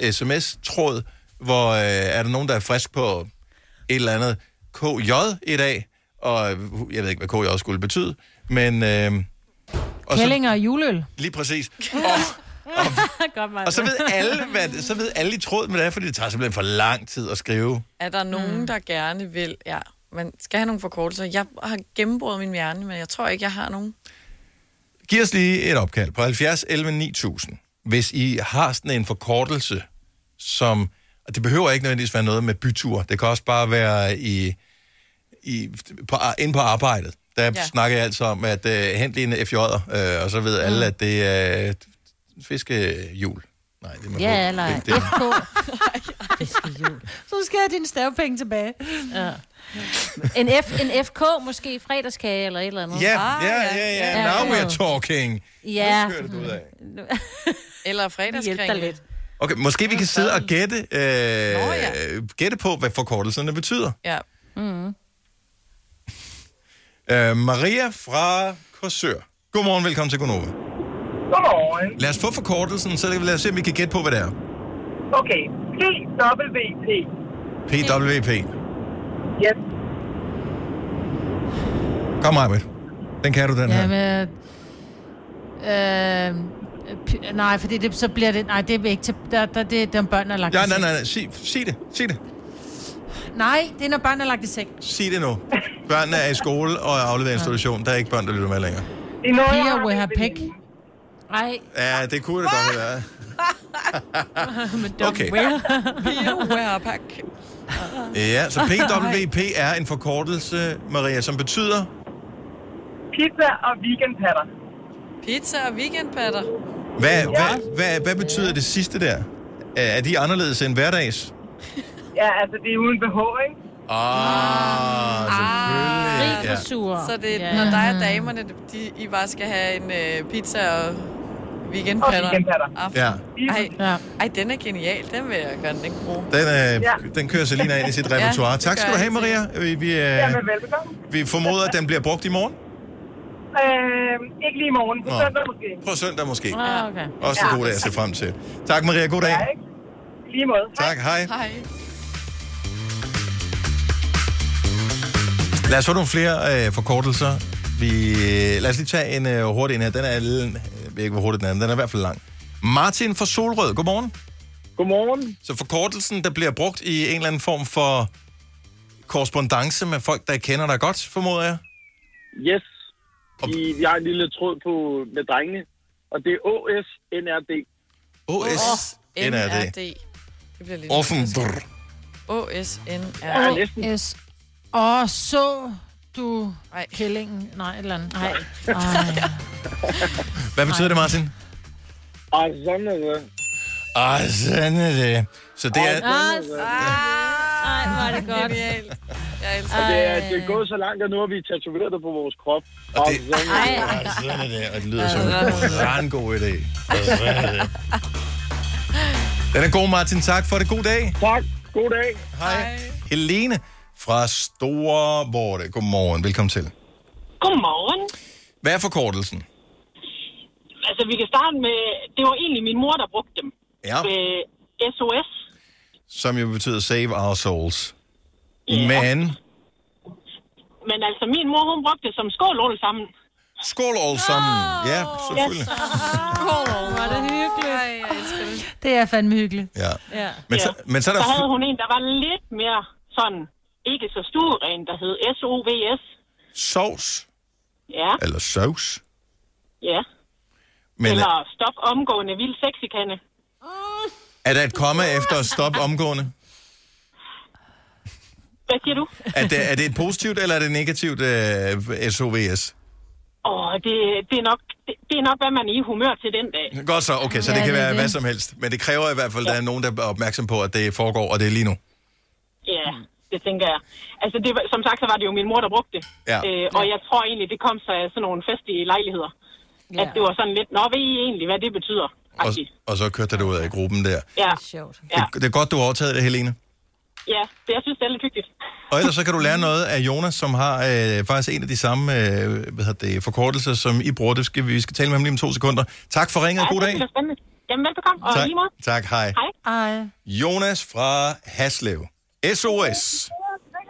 øh, sms-tråd, hvor øh, er der nogen, der er frisk på et eller andet KJ i dag, og jeg ved ikke, hvad KJ skulle betyde, men... Øh, og så, Kællinger og juleøl. lige præcis. Godt, Maja. Og så ved alle, hvad, så ved alle i tråd med det er, fordi det tager simpelthen for lang tid at skrive. Er der nogen, Mm. der gerne vil... Ja, man skal have nogle forkortelser. Jeg har gennembrået min hjerne, men jeg tror ikke, jeg har nogen. Giv os lige et opkald på 70 11 9000. Hvis I har sådan en forkortelse, som... Og det behøver ikke nødvendigvis være noget med bytur. Det kan også bare være i, i, på, inde på arbejdet. Der ja. Snakker jeg altså om, at uh, hent lige en FJ'er, uh, og så ved alle, at det er uh, fiskehjul. Nej, det må Ja, eller FK. Fiskehjul. Så skal jeg have dine stavpenge tilbage. Ja. En, F, en FK, måske fredagskage eller et eller andet. Ja, Ah, ja, ja. ja, Now we're talking. Ja. Nu kører det ud af. Eller fredagskringle. lidt. Okay, måske vi kan sidde og gætte, øh, ja. gætte på, hvad forkortelserne betyder. Ja. Øh, Maria fra Korsør. Godmorgen, velkommen til Gonova. Godmorgen. Lad os få forkortelsen, så lad os se, om vi kan gætte på, hvad det er. Okay. PWP. PWP. Yes. Kom, Arbet. Den kan du, den her. Jamen, øh, p- nej, fordi det, så bliver det... Nej, det er ikke til... Der, der, det er, der børn er lagt Ja, i nej, nej, nej. Sig, sig det. Sig det. Nej, det er, når børn er lagt i seng. Sig det nu. Børnene er i skole og er afleveret i institution. Der er ikke børn, der lytter med længere. Det er noget, Piger har will have pick. Ej, Ja, det kunne det godt være. Okay. Wearpack. Ja, så PWP er en forkortelse, Maria, som betyder... Pizza og weekendpatter. Pizza og weekendpatter. Hvad, hvad, hvad, hvad betyder det sidste der? Er de anderledes end hverdags? Ja, altså det er uden BH, ikke? Ah, selvfølgelig. fri Ja. Så det er, Ja. når dig og damerne, de, I bare skal have en øh, pizza og weekendpatter. Og weekendpatter. Aften. Ja, Ej, Ja. ej, den er genial. Den vil jeg gerne ikke bruge. den, øh, Ja. den kører Selina ind i sit repertoire. det tak skal du jeg have, Maria. Vi, vi, øh, Jamen, velbekomme. vi formoder, at den bliver brugt i morgen. Øh, ikke lige i morgen. På Nå. søndag måske. På søndag måske. Ah, okay. Også en god dag at se frem til. Tak, Maria. God dag. Ja, ikke? Lige måde. Tak, hej. Hej. Lad os få nogle flere øh, forkortelser. Vi, øh, lad os lige tage en øh, hurtig en her. Den er, ved ikke, hvor hurtigt den er, men den er i hvert fald lang. Martin fra Solrød, godmorgen. Godmorgen. Så forkortelsen, der bliver brugt i en eller anden form for korrespondence med folk, der kender dig godt, formoder jeg. Yes. I, jeg har en lille tråd på med drengene. Og det er OSNRD. OS, NRD. NRD. Det bliver lidt... Offen. OSNRD. næsten. S. Og så du Ej. kællingen. Nej, et eller andet. Nej. Ej. Hvad betyder det, Martin? Og sådan er det. Ah, sådan er det. Så det er... Ej, hvor er det godt. Jeg elsker Og det. er, det er gået så langt, at nu har vi tatoveret det på vores krop. Og det, sådan er det. Ej. sådan er det, og det lyder som en god idé. Og. Den er god, Martin. Tak for det. God dag. Tak. God dag. Hej. Hej. Helene fra Store Vorte. Godmorgen. Velkommen til. Godmorgen. Hvad er forkortelsen? Altså, vi kan starte med... Det var egentlig min mor, der brugte dem. Ja. Ved SOS. Som jo betyder Save Our Souls. Men Men altså, min mor, hun brugte det som skål alle sammen. Skål alle sammen. Ja, selvfølgelig. Var det hyggeligt? Det er fandme hyggeligt. Ja. ja. Men så, men så er der... Så havde hun en, der var lidt mere sådan, ikke så stor en, der hed SOVS. Sovs. Ja, Eller sovs. ja. Men Eller stop omgående vild sexikande. er der et komma efter stop omgående? Hvad siger du? Er det, er det et positivt, eller er det negativt uh, SOVS? Åh, det, det, er nok, det, det er nok, hvad man er i humør til den dag. Godt så, okay, så Ja, det kan det være det. hvad som helst. Men det kræver i hvert fald, at der er nogen, der er opmærksom på, at det foregår, og det er lige nu. Ja, det tænker jeg. Altså, det, var- som sagt, så var det jo min mor, der brugte det. Ja. Øh, og jeg tror egentlig, det kom sig af sådan nogle festlige lejligheder. Ja. At det var sådan lidt, nå, ved I egentlig, hvad det betyder? Og, og så kørte det ud af gruppen der. Ja. Sjovt. Ja. Det, det er godt, du har overtaget det, Helene. ja, det, jeg synes, det er lidt hyggeligt. Og ellers så kan du lære noget af Jonas, som har øh, faktisk en af de samme øh, hvad hedder det, forkortelser, som I bruger. Det skal, vi skal tale med ham lige om to sekunder. Tak for ringet. God Ja, dag. det bliver spændende. Jamen, velbekomme, og Tak. lige måde. Tak, hej. Hej. Hej. Jonas fra Haslev. SOS.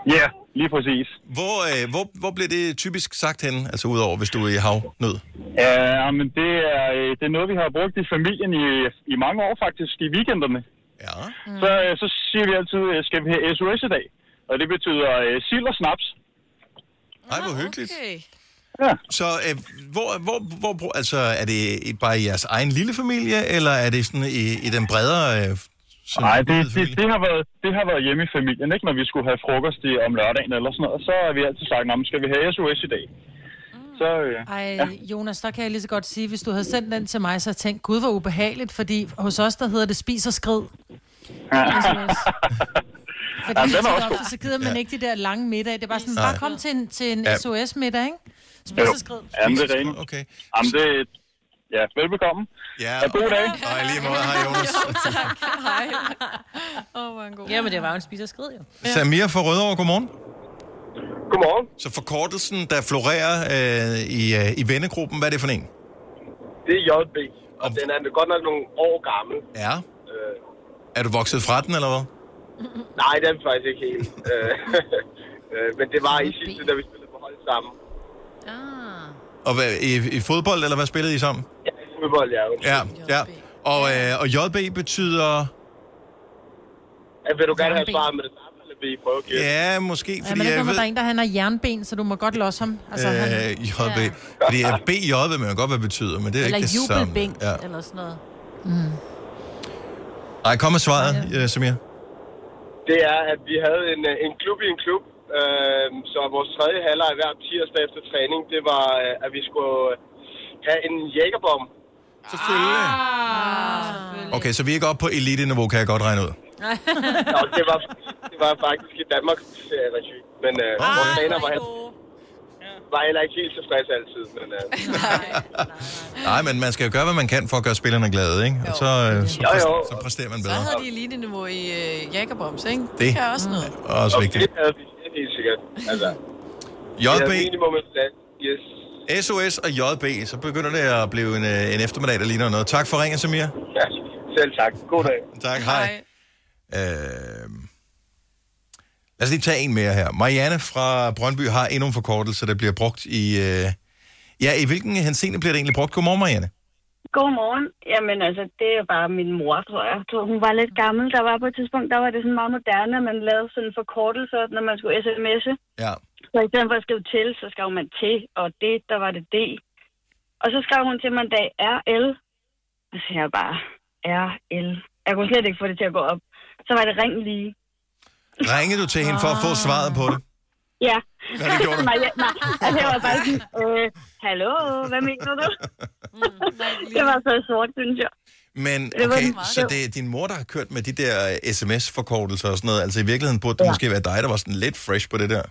Ja, yeah, lige præcis. Hvor, øh, hvor, hvor bliver det typisk sagt henne, altså udover hvis du er i havnød? Ja, men det er, øh, det er noget, vi har brugt i familien i, i mange år faktisk, i weekenderne. Ja. Så, øh, så siger vi altid, øh, skal vi have SOS i dag? Og det betyder øh, sild og snaps. Ej, hvor hyggeligt. Okay. Ja. Så øh, hvor, hvor, hvor, hvor, altså, er det bare i jeres egen lille familie, eller er det sådan i, i den bredere... Øh, Nej, det, det, det, har været, det har været hjemme i familien, ikke? Når vi skulle have frokost i, om lørdagen eller sådan noget. Så har vi altid sagt, "Nå, men skal vi have SOS i dag? Så, øh, Ej, ja. Jonas, der kan jeg lige så godt sige, hvis du havde sendt den til mig, så havde jeg tænkt, gud, hvor ubehageligt, fordi hos os, der hedder det spis og skrid. SOS. Fordi Ja, ja, den er så også ofte, så gider man Ja. ikke de der lange middag. Det er bare sådan, Nej. bare kom til en, til en Ja. SOS-middag, ikke? Spis og skrid. Jamen, det er rent. Okay. Jamen, det... Ja, velbekomme. Ja, og god dag. Og i lige måde, hej Jonas. tak. Hej. Åh, oh, hvor en god. Jamen, det var jo en spiser skrid, jo. Samir fra Rødovre, godmorgen. Godmorgen. Så forkortelsen, der florerer øh, i, øh, i vennegruppen, hvad er det for en? Det er JB, og den er godt nok nogle år gammel. Ja. Øh, Er du vokset fra den, eller hvad? nej, det er faktisk ikke helt. Øh, øh, men det var i sidste, da vi spillede på hold sammen. Og hvad, i, i fodbold, eller hvad spillede I sammen? Ja, i fodbold, ja. Ja, ja. Og, øh, og JB betyder... Ja, vil du gerne have svaret med det samme, eller vil I prøve at gætte? Ja, måske, Ja, fordi men det jeg kommer ved... der er en, der han har jernben, så du må godt losse ham. Altså, han, Øh, JB. Fordi øh, BJ ved man godt, hvad det betyder, men det er Eller ikke det samme. jubelbænk, Ja. eller sådan noget. Mm. Ej, kom med svaret, ja. Samir. Det er, at vi havde en, øh, en klub i en klub, øh, så vores tredje halvleg hver tirsdag efter træning, det var, øh, at vi skulle øh, have en jægerbom. Selvfølgelig. Ah, Okay, så vi er ikke oppe på elite-niveau, kan jeg godt regne ud. Nå, det var, det var faktisk i Danmarks øh, regi, men øh, vores træner var, heller- var heller ikke helt tilfreds altid. Men, øh, Nej, men man skal jo gøre, hvad man kan for at gøre spillerne glade, ikke? Og så, øh, så, Jo, jo. præster, så præsterer man Så bedre. havde de elite-niveau i øh, Jagerbombs, ikke? Det, Det- kan også noget. Også og vigtigt. det havde vi helt sikkert. Altså, JB, minimum et plads. Yes. SOS og JB, så begynder det at blive en, øh, en eftermiddag, der ligner noget. Tak for ringen, Samir. Ja, selv tak. God dag. Tak, hej. Øh, lad os lige tage en mere her. Marianne fra Brøndby har endnu en forkortelse, der bliver brugt i... Øh, ja, i hvilken henseende bliver det egentlig brugt? Godmorgen, Marianne. Godmorgen. Jamen altså, det er bare min mor, tror jeg. hun var lidt gammel. Der var på et tidspunkt, der var det sådan meget moderne, at man lavede sådan forkortelser, når man skulle sms'e. Ja. Så i stedet for at skrive til, så skrev man til, og det, der var det D. Og så skrev hun til mig en dag RL. Og så jeg bare, RL. Jeg kunne slet ikke få det til at gå op. Så var det ring lige. Ringede du til hende for at få svaret på det? Ja. Ja, det gjorde du. nej, ja, nej. Altså, jeg var bare sådan, øh, hallo, hvad mener du? det var så sort, synes jeg. Men okay, så det er din mor, der har kørt med de der øh, sms-forkortelser og sådan noget. Altså i virkeligheden burde det Ja. måske være dig, der var sådan lidt fresh på det der.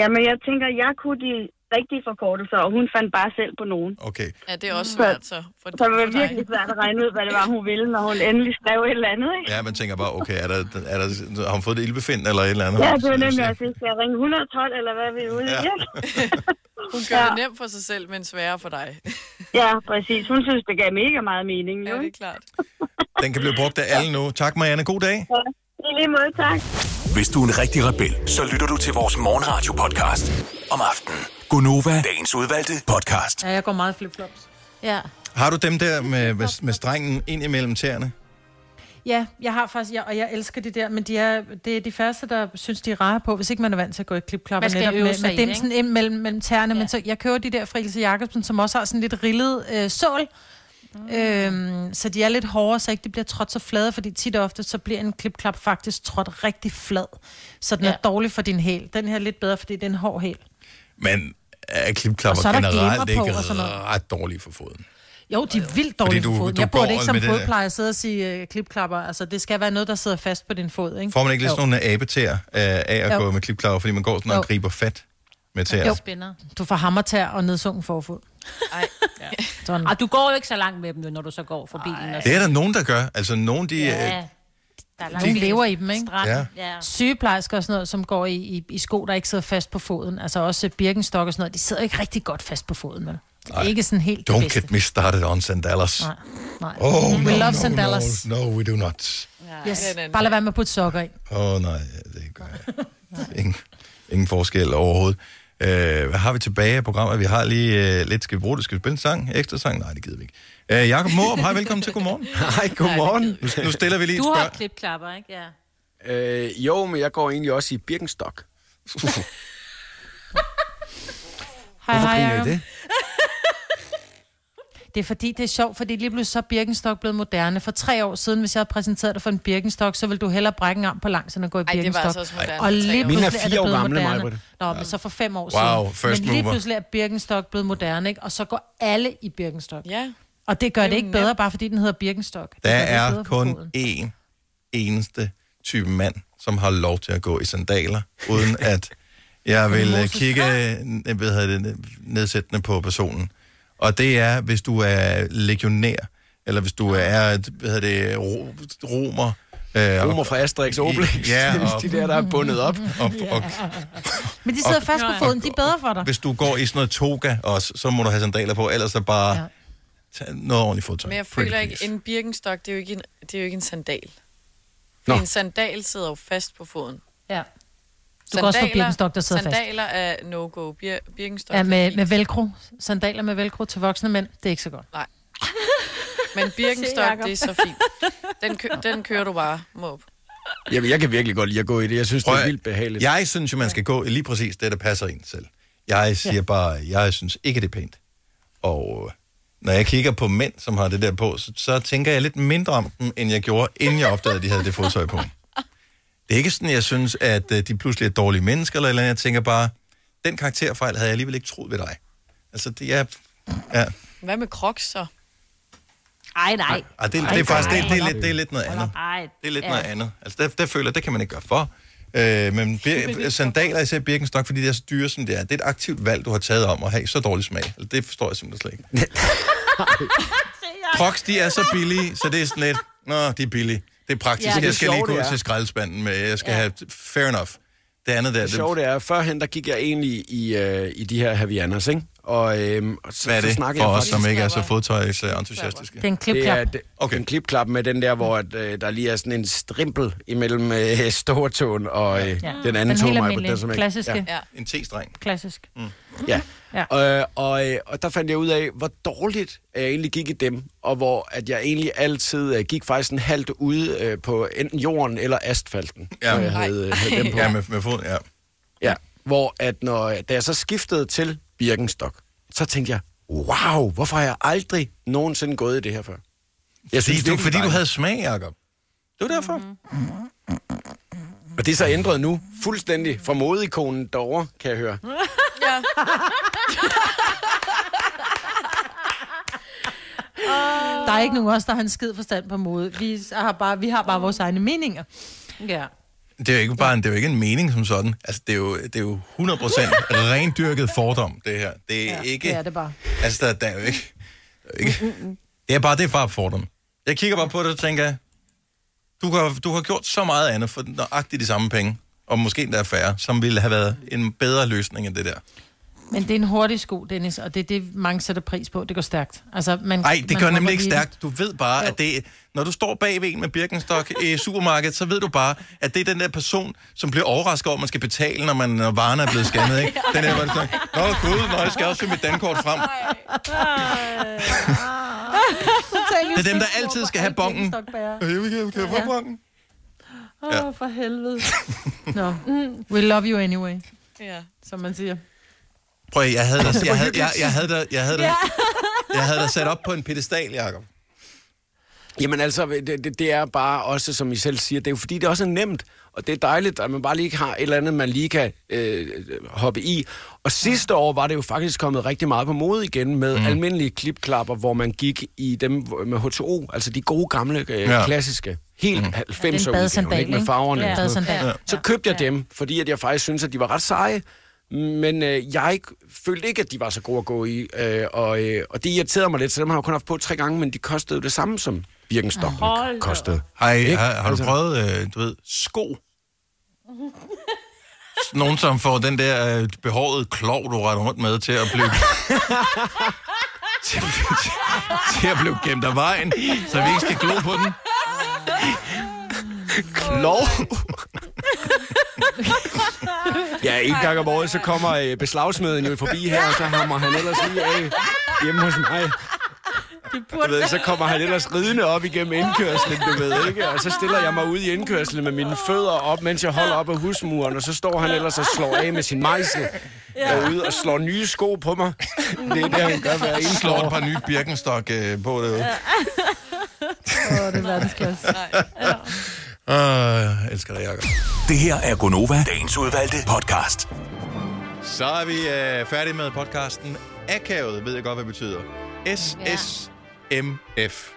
Jamen, jeg tænker, jeg kunne de rigtige forkortelser, og hun fandt bare selv på nogen. Okay. Ja, det er også svært, så. For, Så det var virkelig svært at regne ud, hvad det var, hun ville, når hun endelig skrev et eller andet, ikke? Ja, man tænker bare, okay, er der, er der, har hun fået det ildbefind eller et eller andet? Ja, det var nemlig også, det. skal jeg ringe 112, eller hvad er vi ude i? Ja. Ja. Hun gør Ja. det nemt for sig selv, men sværere for dig. ja, præcis. Hun synes, det gav mega meget mening, jo. Ja, det er klart. Den kan blive brugt af alle nu. Tak, Marianne. God dag. Ja, i lige måde, tak. Hvis du er en rigtig rebel, så lytter du til vores morgenradio-podcast om aftenen. Gunova, dagens udvalgte podcast. Ja, jeg går meget flipflops. Ja. Har du dem der med, med, med strengen ind imellem tæerne? Ja, jeg har faktisk, ja, og jeg elsker de der, men de er, det er de første, der synes, de er rare på, hvis ikke man er vant til at gå i klipklapper. Netop med, med dem det, sådan ind mellem, mellem tæerne, ja. men så jeg køber de der fra Ilse Jacobsen, som også har sådan lidt rillet øh, sål. Mm. Øhm, så de er lidt hårdere, så ikke de bliver trådt så flade, fordi tit og ofte, så bliver en klipklap faktisk trådt rigtig flad. Så den ja. er dårlig for din hæl. Den her er lidt bedre, fordi det er en hård hæl. Men er Og klipklapper så er der generelt ikke og ret dårlige for foden? Jo, de er vildt dårlige du- for foden. du Jeg burde ikke som der- fodplejer at sidde og sige øh, klipklapper. Altså, det skal være noget, der sidder fast på din fod, ikke? Får man ikke lidt sådan nogle abetær øh, af at Jo. gå med klipklapper, fordi man går sådan og Jo. griber fat med tæer? Jo. Du får hammertær og nedsunken forfod. Ej. Sådan. Og du går jo ikke så langt med dem, når du så går forbi den. og Det er der nogen, der gør. Altså, nogen, de... Ja. Øh, Der er Nogle lever i dem, ikke? Strand. Ja. Ja. Sygeplejersker og sådan noget, som går i, i, i sko, der ikke sidder fast på foden. Altså også birkenstok og sådan noget, de sidder ikke rigtig godt fast på foden, vel? Det er ikke sådan helt don't get me started on sandals. Nej, nej. Oh, we no, love no, sandals. No, no, we do not. Yes. Bare lad være med at putte sokker i. Åh, oh, nej, det gør jeg. ingen, ingen forskel overhovedet. Øh, hvad har vi tilbage af programmet? Vi har lige øh, lidt, skal vi bruge det? Skal vi spille en sang? Ekstra sang? Nej, det gider vi ikke. Øh, Jakob Morup, hej, velkommen til Godmorgen. Hej, godmorgen. Nu, nu stiller vi lige et Du har klipklapper, ikke? Ja. Øh, jo, men jeg går egentlig også i Birkenstock. Hej, Hvorfor hej, griner I Jacob. det? Det er fordi, det er sjovt, fordi lige pludselig så er Birkenstock blevet moderne. For tre år siden, hvis jeg havde præsenteret dig for en Birkenstock, så ville du hellere brække en arm på langs, end at gå i Ej, det var Birkenstock. altså også moderne Og tre lige år Mine er pludselig fire det år blevet gamle, moderne. Maj-Brit. Nå, men så for fem år Wow, siden. first men lige mover. pludselig er Birkenstock blevet moderne, ikke? Og så går alle i Birkenstock. Ja. Og det gør det, er ikke bedre, bare fordi den hedder Birkenstock. Det Der er kun én eneste type mand, som har lov til at gå i sandaler, uden at jeg vil øh, kigge øh, hvad hedder det, nedsættende på personen. Og det er, hvis du er legionær, eller hvis du er, hvad hedder det, ro- romer. Øh, Romer fra Asterix og Obelix. Ja, og, de der, der er bundet op. og, og, Men de sidder og- fast på foden, de er bedre for dig. hvis du går i sådan noget toga også, så må du have sandaler på, ellers så bare ja. Tage noget ordentligt fodtøj. Men jeg Pretty føler ikke, please. en birkenstok, det er jo ikke en, det er jo ikke en sandal. For Nå. en sandal sidder jo fast på foden. Ja. Du kan også få Birkenstock, der sidder fast. sandaler er no-go. Bir, birkenstok Ja, er med, med velcro. Sandaler med velcro til voksne mænd, det er ikke så godt. Nej. Men birkenstok, det er så fint. Den, kø, den kører du bare, Måb. Jamen, jeg kan virkelig godt lide at gå i det. Jeg synes, det Prøv er at- vildt behageligt. Jeg synes jo, man skal gå i lige præcis det, der passer en selv. Jeg siger ja. bare, jeg synes ikke, det er pænt. Og øh, når jeg kigger på mænd, som har det der på, så, så tænker jeg lidt mindre om dem, end jeg gjorde, inden jeg opdagede, at de havde det fodtøj på. Det er ikke sådan, jeg synes, at øh, de pludselig er dårlige mennesker, eller, eller andet. jeg tænker bare, den karakterfejl havde jeg alligevel ikke troet ved dig. Altså, det er... Ja. Hvad med crocs så? Ej, nej. Ej, det, det, er faktisk det, det, er lidt, det er lidt noget andet. Ej, Det er lidt ja. noget andet. Altså, der, der føler jeg, det kan man ikke gøre for. Øh, men bir- sandaler, især Birkenstock, fordi det er så dyre, som det er, det er et aktivt valg, du har taget om at have så dårlig smag. Altså, det forstår jeg simpelthen slet ikke. Crocs, de er så billige, så det er sådan lidt, nå, de er billige. Det er praktisk. Ja, det jeg skal sjove, lige gå det er- til skraldespanden med, jeg skal ja. have fair enough. Det andet der, Det sjove det er, førhen der gik jeg egentlig i, øh, i de her Havianas, ikke? Og, øhm, og så, Hvad er så det snakkede for jeg os, som ikke er så fodtøjsentusiastiske? Det er en klipklap. Det er det, okay. en klipklap med den der, hvor at, øh, der lige er sådan en strimpel imellem øh, stortåen og øh, Ja. den anden Den helt tog almindelige, klassiske. Ja. En T-streng. Klassisk. Mm. Ja. Ja. ja. Øh, og, øh, og der fandt jeg ud af, hvor dårligt jeg egentlig gik i dem, og hvor at jeg egentlig altid øh, gik faktisk en halvt ude øh, på enten jorden eller asfalten, Ja. når jeg havde, øh, havde dem på. Ja, med, med fod, ja. Ja, hvor at når, da jeg så skiftede til Birkenstock, så tænkte jeg, wow, hvorfor har jeg aldrig nogensinde gået i det her før? Jeg synes, du, fordi du havde smag, Jacob. Det var derfor. Og det er så ændret nu, fuldstændig fra modeikonen derovre, kan jeg høre. Ja. Der er ikke nogen af os, der har en skid forstand på mode. Vi har bare, vi har bare vores egne meninger. Ja. Det er jo ikke bare en, det er jo ikke en mening som sådan. Altså, det er jo, det er jo 100% rendyrket fordom, det her. Det er Ja, ikke... det er det bare. Altså, der, der er jo ikke... Der er jo ikke det er bare, det er bare fordom. Jeg kigger bare på det og tænker, du har, du har gjort så meget andet for nøjagtigt de samme penge, og måske endda færre, som ville have været en bedre løsning end det der. Men det er en hurtig sko, Dennis, og det er det, mange sætter pris på. Det går stærkt. Altså, man, Nej, det man gør nemlig ikke stærkt. Du ved bare, at det når du står bagved en med Birkenstock i supermarkedet, så ved du bare, at det er den der person, som bliver overrasket over, at man skal betale, når, man, når varerne er blevet scannet. Ikke? Den der, hvor det så, Nå gud, nå, jeg skal også finde mit dankort frem. Det er dem, der altid skal have bongen. Jeg vil gerne få bongen. Åh, for helvede. Nå, we love you anyway, Ja. som man siger. Prøv at, jeg havde dig, jeg havde, jeg, jeg havde dig, jeg havde dig, jeg havde dig sat op på en pedestal, Jacob. Jamen altså, det, det, det er bare også, som I selv siger, det er jo fordi, det også er nemt, og det er dejligt, at man bare lige har et eller andet, man lige kan øh, hoppe i. Og sidste år var det jo faktisk kommet rigtig meget på mode igen med mm. almindelige klipklapper, hvor man gik i dem med H2O, altså de gode gamle, øh, Ja. ja. klassiske, helt mm. 90'er udgaver, badesandal, ikke med farverne. Ja. og sådan. Ja. Så købte jeg dem, fordi at jeg faktisk synes, at de var ret seje. Men øh, jeg ikke, følte ikke, at de var så gode at gå i, øh, og, øh, og det irriterede mig lidt, så dem har jeg kun haft på tre gange, men de kostede jo det samme som Birkenstock kostede. Ikke? har, har du Altså- prøvet, øh, du ved, sko? Nogen, som får den der øh, behårede klov, du retter rundt med, til at blive... til, til, til at blive gemt af vejen, så vi ikke skal glo på den. Klov? ja, en gang om året, så kommer øh, beslagsmeden jo forbi her, og så hammer han ellers lige af hjemme hos mig. Du ved, så kommer han ellers ridende op igennem indkørslen, du ved, ikke? Og så stiller jeg mig ud i indkørslen med mine fødder op, mens jeg holder op af husmuren, og så står han ellers og slår af med sin mejsel derude og slår nye sko på mig. Det er det, han gør hver eneste Slår et par nye Birkenstock øh, på derude. Åh, oh, det er verdensklasse. Uh, jeg elsker dig, Jacob. Det her er Gonova, dagens udvalgte podcast. Så er vi øh, færdige med podcasten. Akavet ved jeg godt, hvad det betyder. SSMF.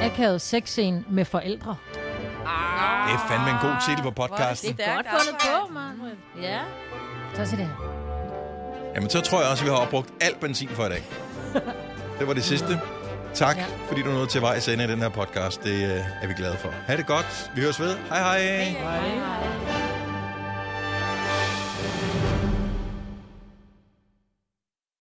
Akavet sexscene med forældre. Det er fandme en god titel på podcasten. Det er godt fundet på, mand. Ja. Så sig det her. Jamen, så tror jeg også, at vi har opbrugt alt benzin for i dag. Det var det sidste. Tak, ja. fordi du nåede til vejs ende i den her podcast. Det øh, er vi glade for. Ha' det godt. Vi høres ved. Hej hej. Hej.